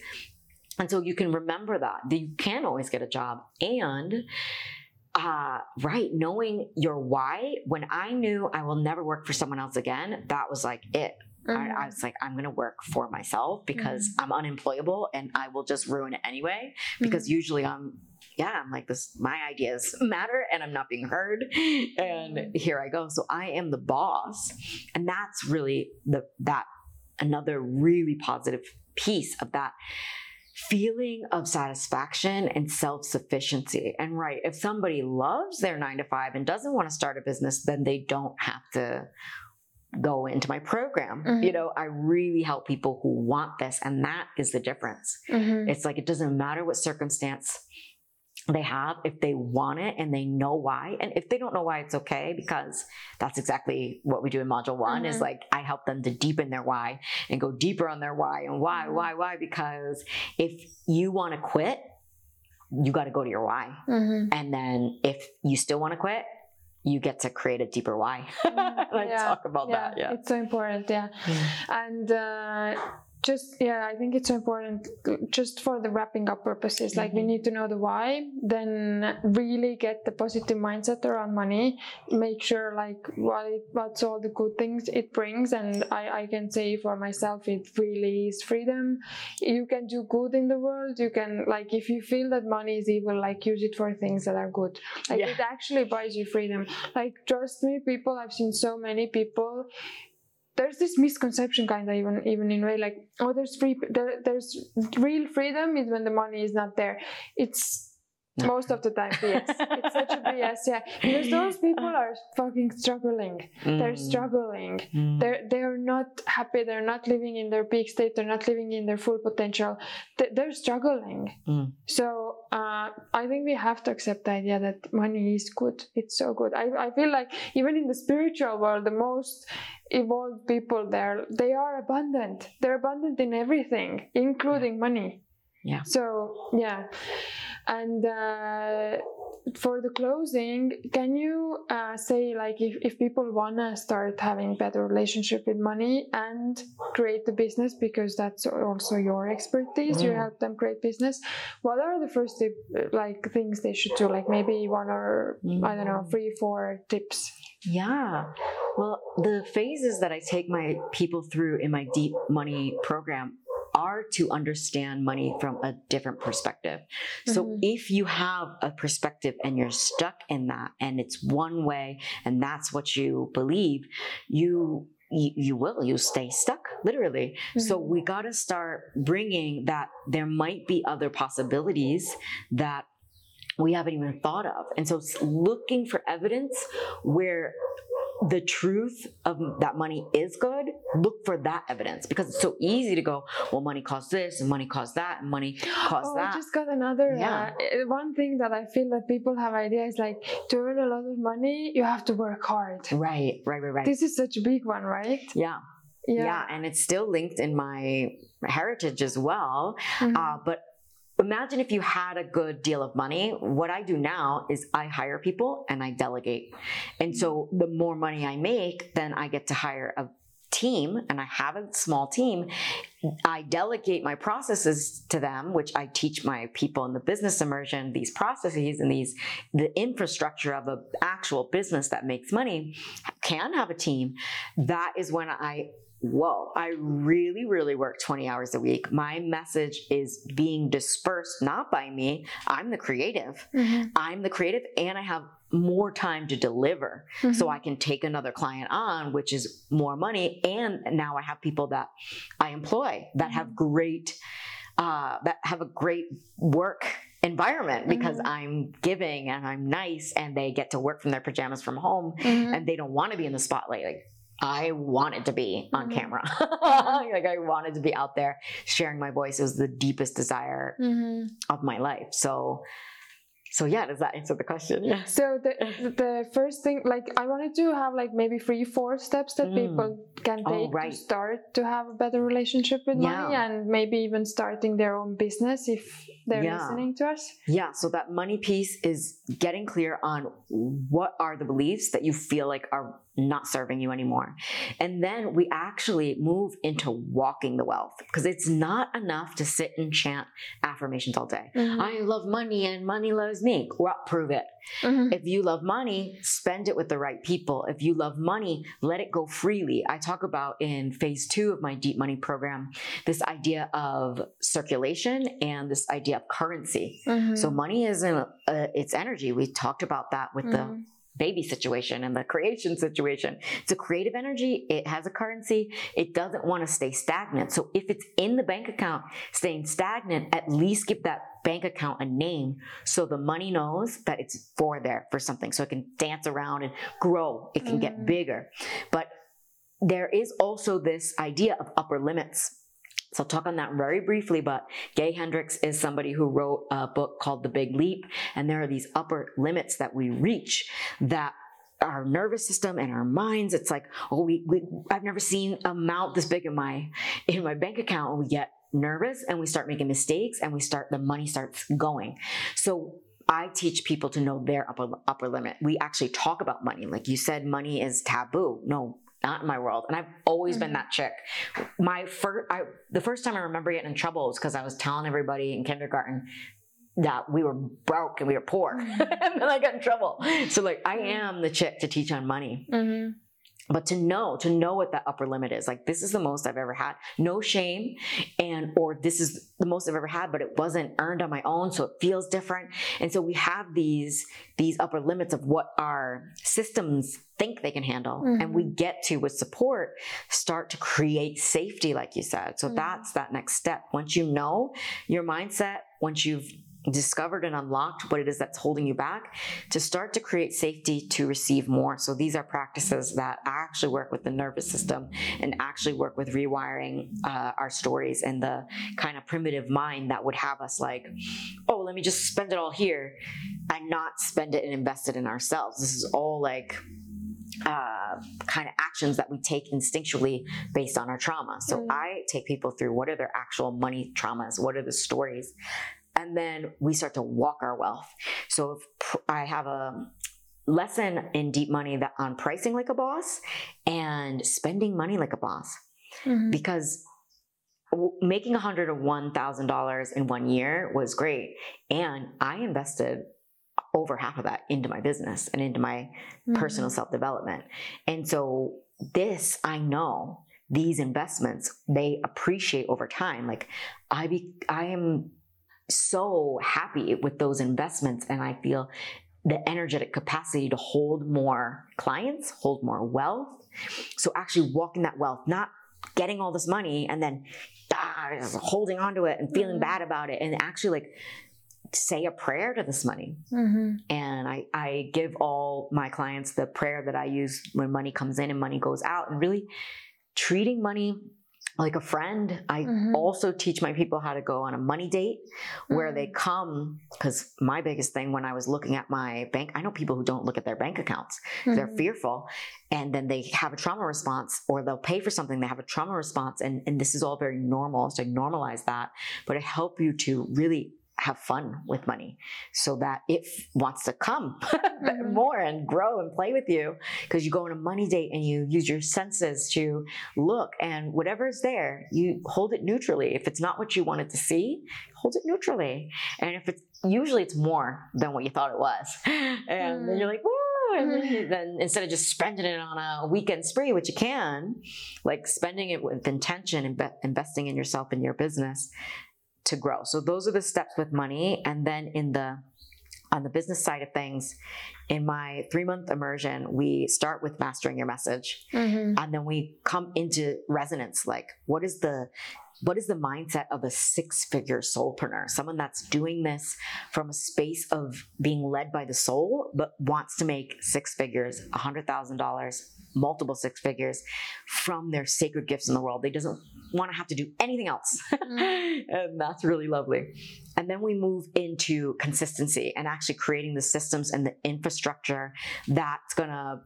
And so you can remember that, that you can always get a job. And uh, right, knowing your why, when I knew I will never work for someone else again, that was like it. I, Mhm. I was like, I'm going to work for myself because mm-hmm. I'm unemployable and I will just ruin it anyway. Because mm-hmm. usually I'm, yeah, I'm like this, my ideas matter and I'm not being heard. And mm-hmm. here I go. So I am the boss. And that's really the, that another really positive piece of that feeling of satisfaction and self-sufficiency. And right, if somebody loves their nine to five and doesn't want to start a business, then they don't have to go into my program. Mhm. You know, I really help people who want this, and that is the difference. Mhm. It's like it doesn't matter what circumstance they have if they want it and they know why and if they don't know why it's okay because that's exactly what we do in module one is Mhm. like i help them to deepen their why and go deeper on their why and why Mhm. why why because if you want to quit you got to go to your why Mhm. and then if you still want to quit you get to create a deeper why. And i Yeah, talk about that yeah It's so important, yeah. And uh, just yeah, I think it's important just for the wrapping up purposes. Like we Mhm. need to know the why, then really get the positive mindset around money. Make sure like what it, what's all the good things it brings, and I I can say for myself, it really is freedom. You can do good in the world. You can like if you feel that money is evil, like use it for things that are good. Like Yeah. it actually buys you freedom. Like trust me, people. I've seen so many people there's this misconception kind of even even in way like oh there's free there, there's real freedom is when the money is not there. It's No. most of the time BS it's such a BS yeah. Because those people are fucking struggling. They're Mm. struggling. Mm. they're they're not happy. They're not living in their peak state. They're not living in their full potential. They- they're struggling. Mm. so uh, i think we have to accept the idea that money is good. It's so good. I, I feel like even in the spiritual world the most evolved people there they are abundant. They're abundant in everything including money Yeah. so yeah and uh, for the closing can you uh, say like if, if people want to start having better relationship with money and create the business because that's also your expertise you Mm. help them create business what are the first tip, like things they should do like maybe one or i don't know Mm. three four tips Yeah. Well, the phases that I take my people through in my deep money program are to understand money from a different perspective. So Mhm. if you have a perspective and you're stuck in that and it's one way and that's what you believe, you you, you will you stay stuck literally so Mhm. we got to start bringing that there might be other possibilities that we haven't even thought of and so looking for evidence where the truth of that money is good look for that evidence because it's so easy to go well money costs this and money costs that and money costs Oh, I just got another. Yeah. Uh, one thing that I feel that people have ideas like to earn a lot of money, you have to work hard. right right right right This is such a big one, right? yeah yeah and it's still linked in my heritage as well Mhm. Uh, but imagine if you had a good deal of money. What I do now is I hire people and I delegate. And so the more money I make, then I get to hire a team and I have a small team. I delegate my processes to them, which I teach my people in the business immersion, these processes and these, the infrastructure of an actual business that makes money can have a team. That is when I whoa, I really, really work 20 hours a week. My message is being dispersed not by me. I'm the creative. Mhm. I'm the creative and I have more time to deliver. So Mhm. I can take another client on, which is more money. And now I have people that I employ that have great, uh, that have a great work environment because Mhm. I'm giving and I'm nice and they get to work from their pajamas from home Mhm. and they don't want to be in the spotlight. Like I wanted to be on Mhm. camera. like I wanted to be out there sharing my voice. It was the deepest desire Mhm. of my life. So, so yeah, does that answer the question? Yeah. So the the first thing, like I wanted to have like maybe three, four steps that Mm. people can Oh, take right. to start to have a better relationship with money, and maybe even starting their own business if they're Yeah. listening to us. Yeah. So that money piece is getting clear on what are the beliefs that you feel like are not serving you anymore. And then we actually move into walking the wealth because it's not enough to sit and chant affirmations all day. Mhm. I love money and money loves me. Well, prove it. Mhm. If you love money, spend it with the right people. If you love money, let it go freely. I talk about in phase two of my deep money program this idea of circulation and this idea of currency. Mhm. So money isn't uh, it's energy. We talked about that with the Mhm. Baby situation and the creation situation. It's a creative energy. It has a currency. It doesn't want to stay stagnant. So if it's in the bank account staying stagnant, at least give that bank account a name so the money knows that it's for there for something. So it can dance around and grow. It can Mhm. get bigger. But there is also this idea of upper limits. So I'll talk on that very briefly, but Gay Hendricks is somebody who wrote a book called The Big Leap, and there are these upper limits that we reach that our nervous system and our minds it's like oh we, we i've never seen amount this big in my in my bank account and we get nervous and we start making mistakes and we start the money starts going so I teach people to know their upper upper limit. We actually talk about money. Like you said, money is taboo. No, not in my world. And I've always been Mhm. that chick. My first, I, the first time I remember getting in trouble was because I was telling everybody in kindergarten that we were broke and we were poor, Mhm. and then I got in trouble. So like, I am the chick to teach on money Mhm. But to know to know what that upper limit is like this is the most i've ever had. No shame and or this is the most i've ever had but it wasn't earned on my own so it feels different. And so we have these these upper limits of what our systems think they can handle. And we get to with support start to create safety like you said. So Mhm. that's that next step. Once you know your mindset once you've discovered and unlocked what it is that's holding you back to start to create safety to receive more. So these are practices that actually work with the nervous system and actually work with rewiring uh, our stories and the kind of primitive mind that would have us like, oh, let me just spend it all here and not spend it and invest it in ourselves. This is all like uh, kind of actions that we take instinctually based on our trauma. So Mm. I take people through what are their actual money traumas, what are the stories, and then we start to walk our wealth. So if pr- I have a lesson in deep money that on pricing like a boss and spending money like a boss Mhm. because making $101,000 in one year was great and I invested over half of that into my business and into my personal Mhm. self development. And so this I know these investments they appreciate over time like i be i am so happy with those investments and i feel the energetic capacity to hold more clients hold more wealth so actually walking that wealth not getting all this money and then ah, holding on to it and feeling mm-hmm. bad about it and actually like say a prayer to this money. Mm-hmm. And I, I give all my clients the prayer that I use when money comes in and money goes out, and really treating money like a friend. I mm-hmm. also teach my people how to go on a money date where mm-hmm. they come because my biggest thing when I was looking at my bank, I know people who don't look at their bank accounts. They're mm-hmm. fearful and then they have a trauma response or they'll pay for something, they have a trauma response. And, and this is all very normal. So I normalize that, but I help you to really have fun with money so that it wants to come mm-hmm. more and grow and play with you because you go on a money date and you use your senses to look and whatever is there you hold it neutrally if it's not what you wanted to see hold it neutrally and if it's usually it's more than what you thought it was and mm. then you're mm. like Whoa, and mm-hmm. then instead of just spending it on a weekend spree, which you can, like spending it with intention and investing in yourself and your business, to grow. So those are the steps with money. And then in the on the business side of things, in my three month immersion, we start with mastering your message. Mm-hmm. And then we come into resonance like, what is the what is the mindset of a six figure soulpreneur? Someone that's doing this from a space of being led by the soul, but wants to make six figures, a hundred thousand dollars, multiple six figures from their sacred gifts in the world. They doesn't want to have to do anything else. Mm. and that's really lovely. And then we move into consistency and actually creating the systems and the infrastructure that's going to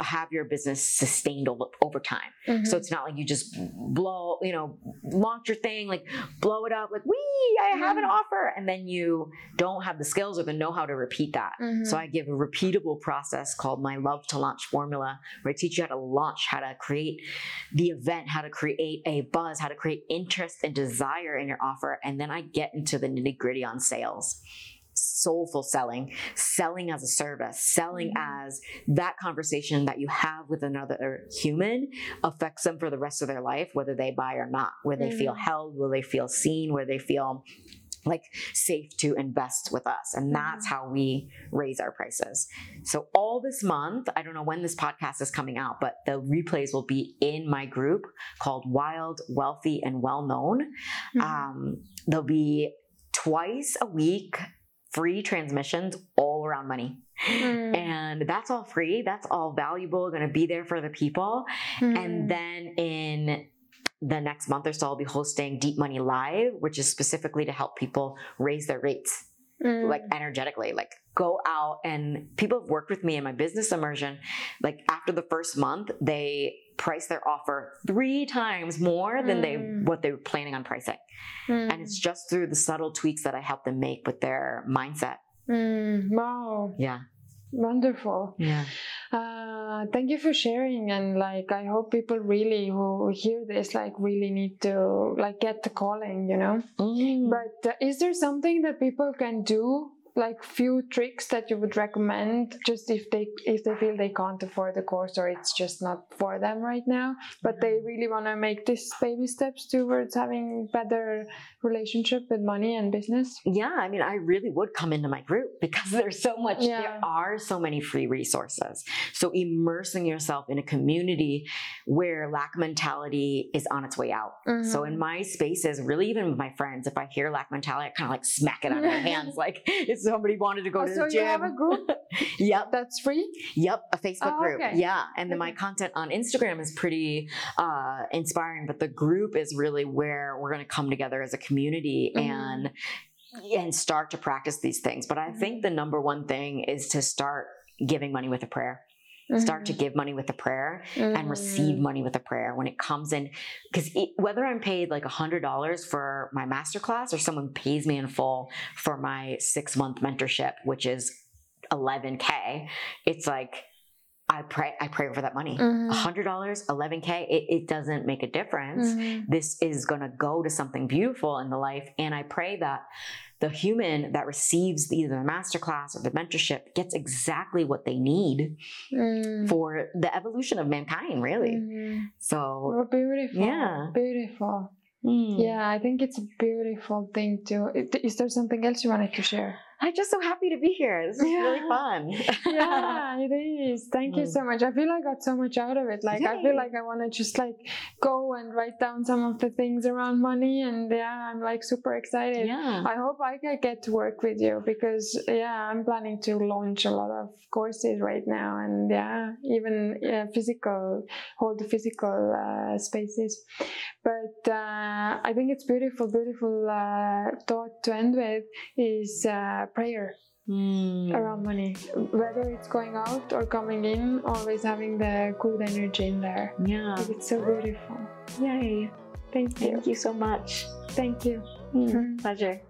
have your business sustained over, over time. Mm-hmm. So it's not like you just blow, you know, launch your thing, like blow it up, like, wee, I have an mm-hmm. offer. And then you don't have the skills or the know how to repeat that. Mm-hmm. So I give a repeatable process called my love to launch formula, where I teach you how to launch, how to create the event, how to create a buzz, how to create interest and desire in your offer. And then I get into the nitty gritty on sales soulful selling, selling as a service, selling mm-hmm. as that conversation that you have with another human affects them for the rest of their life, whether they buy or not, where they mm-hmm. feel held, where they feel seen, where they feel like safe to invest with us. And that's mm-hmm. how we raise our prices. So all this month, I don't know when this podcast is coming out, but the replays will be in my group called Wild, Wealthy, and Well Known. Mm-hmm. Um, there'll be twice a week free transmissions all around money. Mm. And that's all free. That's all valuable, going to be there for the people. Mm. And then in the next month or so, I'll be hosting Deep Money Live, which is specifically to help people raise their rates. Mm. Like energetically, like go out and people have worked with me in my business immersion. Like after the first month, they price their offer three times more than they mm. what they were planning on pricing. Mm. And it's just through the subtle tweaks that I help them make with their mindset. Mm. Wow. Yeah. Wonderful. Yeah. Uh, thank you for sharing. And like, I hope people really who hear this, like, really need to like get the calling, you know. Mm. But uh, is there something that people can do like few tricks that you would recommend just if they if they feel they can't afford the course or it's just not for them right now but they mm-hmm. really want to make these baby steps towards having better relationship with money and business yeah i mean i really would come into my group because there's so much yeah. there are so many free resources so immersing yourself in a community where lack mentality is on its way out mm-hmm. so in my spaces really even with my friends if i hear lack mentality i kind of like smack it on of my hands like it's somebody wanted to go oh, to so the gym. you have a group? yep. That's free? Yep, a Facebook oh, group. Okay. Yeah. And then my content on Instagram is pretty uh, inspiring, but the group is really where we're going to come together as a community mm-hmm. and and start to practice these things. But I think mm-hmm. the number one thing is to start giving money with a prayer. Mm-hmm. Start to mm-hmm. give money with a prayer mm-hmm. and receive mm. money with a prayer when it comes in. Because whether I'm paid like a $100 for my masterclass or someone pays me in full for my six month mentorship, which is 11K, it's like, I pray I pray over that money. Mhm. hundred dollars, eleven K, it, it doesn't make a difference. Mhm. This is gonna go to something beautiful in the life. And I pray that the human that receives either the masterclass or the mentorship gets exactly what they need Mm. for the evolution of mankind, really. Mhm. So Oh, beautiful. Yeah. Beautiful. mm. Yeah, I think it's a beautiful thing to. Is there something else you wanted to share? I'm just so happy to be here. This is really fun. yeah, it is. Thank you Mm. so much. I feel I got so much out of it. Like I feel like I want to just like go and write down some of the things around money, and yeah, I'm like super excited. yeah. I hope I can get to work with you because yeah, I'm planning to launch a lot of courses right now, and yeah, even yeah, physical, hold the physical uh, spaces. But uh, I think it's beautiful, beautiful uh, thought to end with is uh, prayer Mm. around money. Whether it's going out or coming in, always having the good energy in there. Yeah. It's so beautiful. Yay. Thank you. Thank you so much. Thank you. Mm. Pleasure.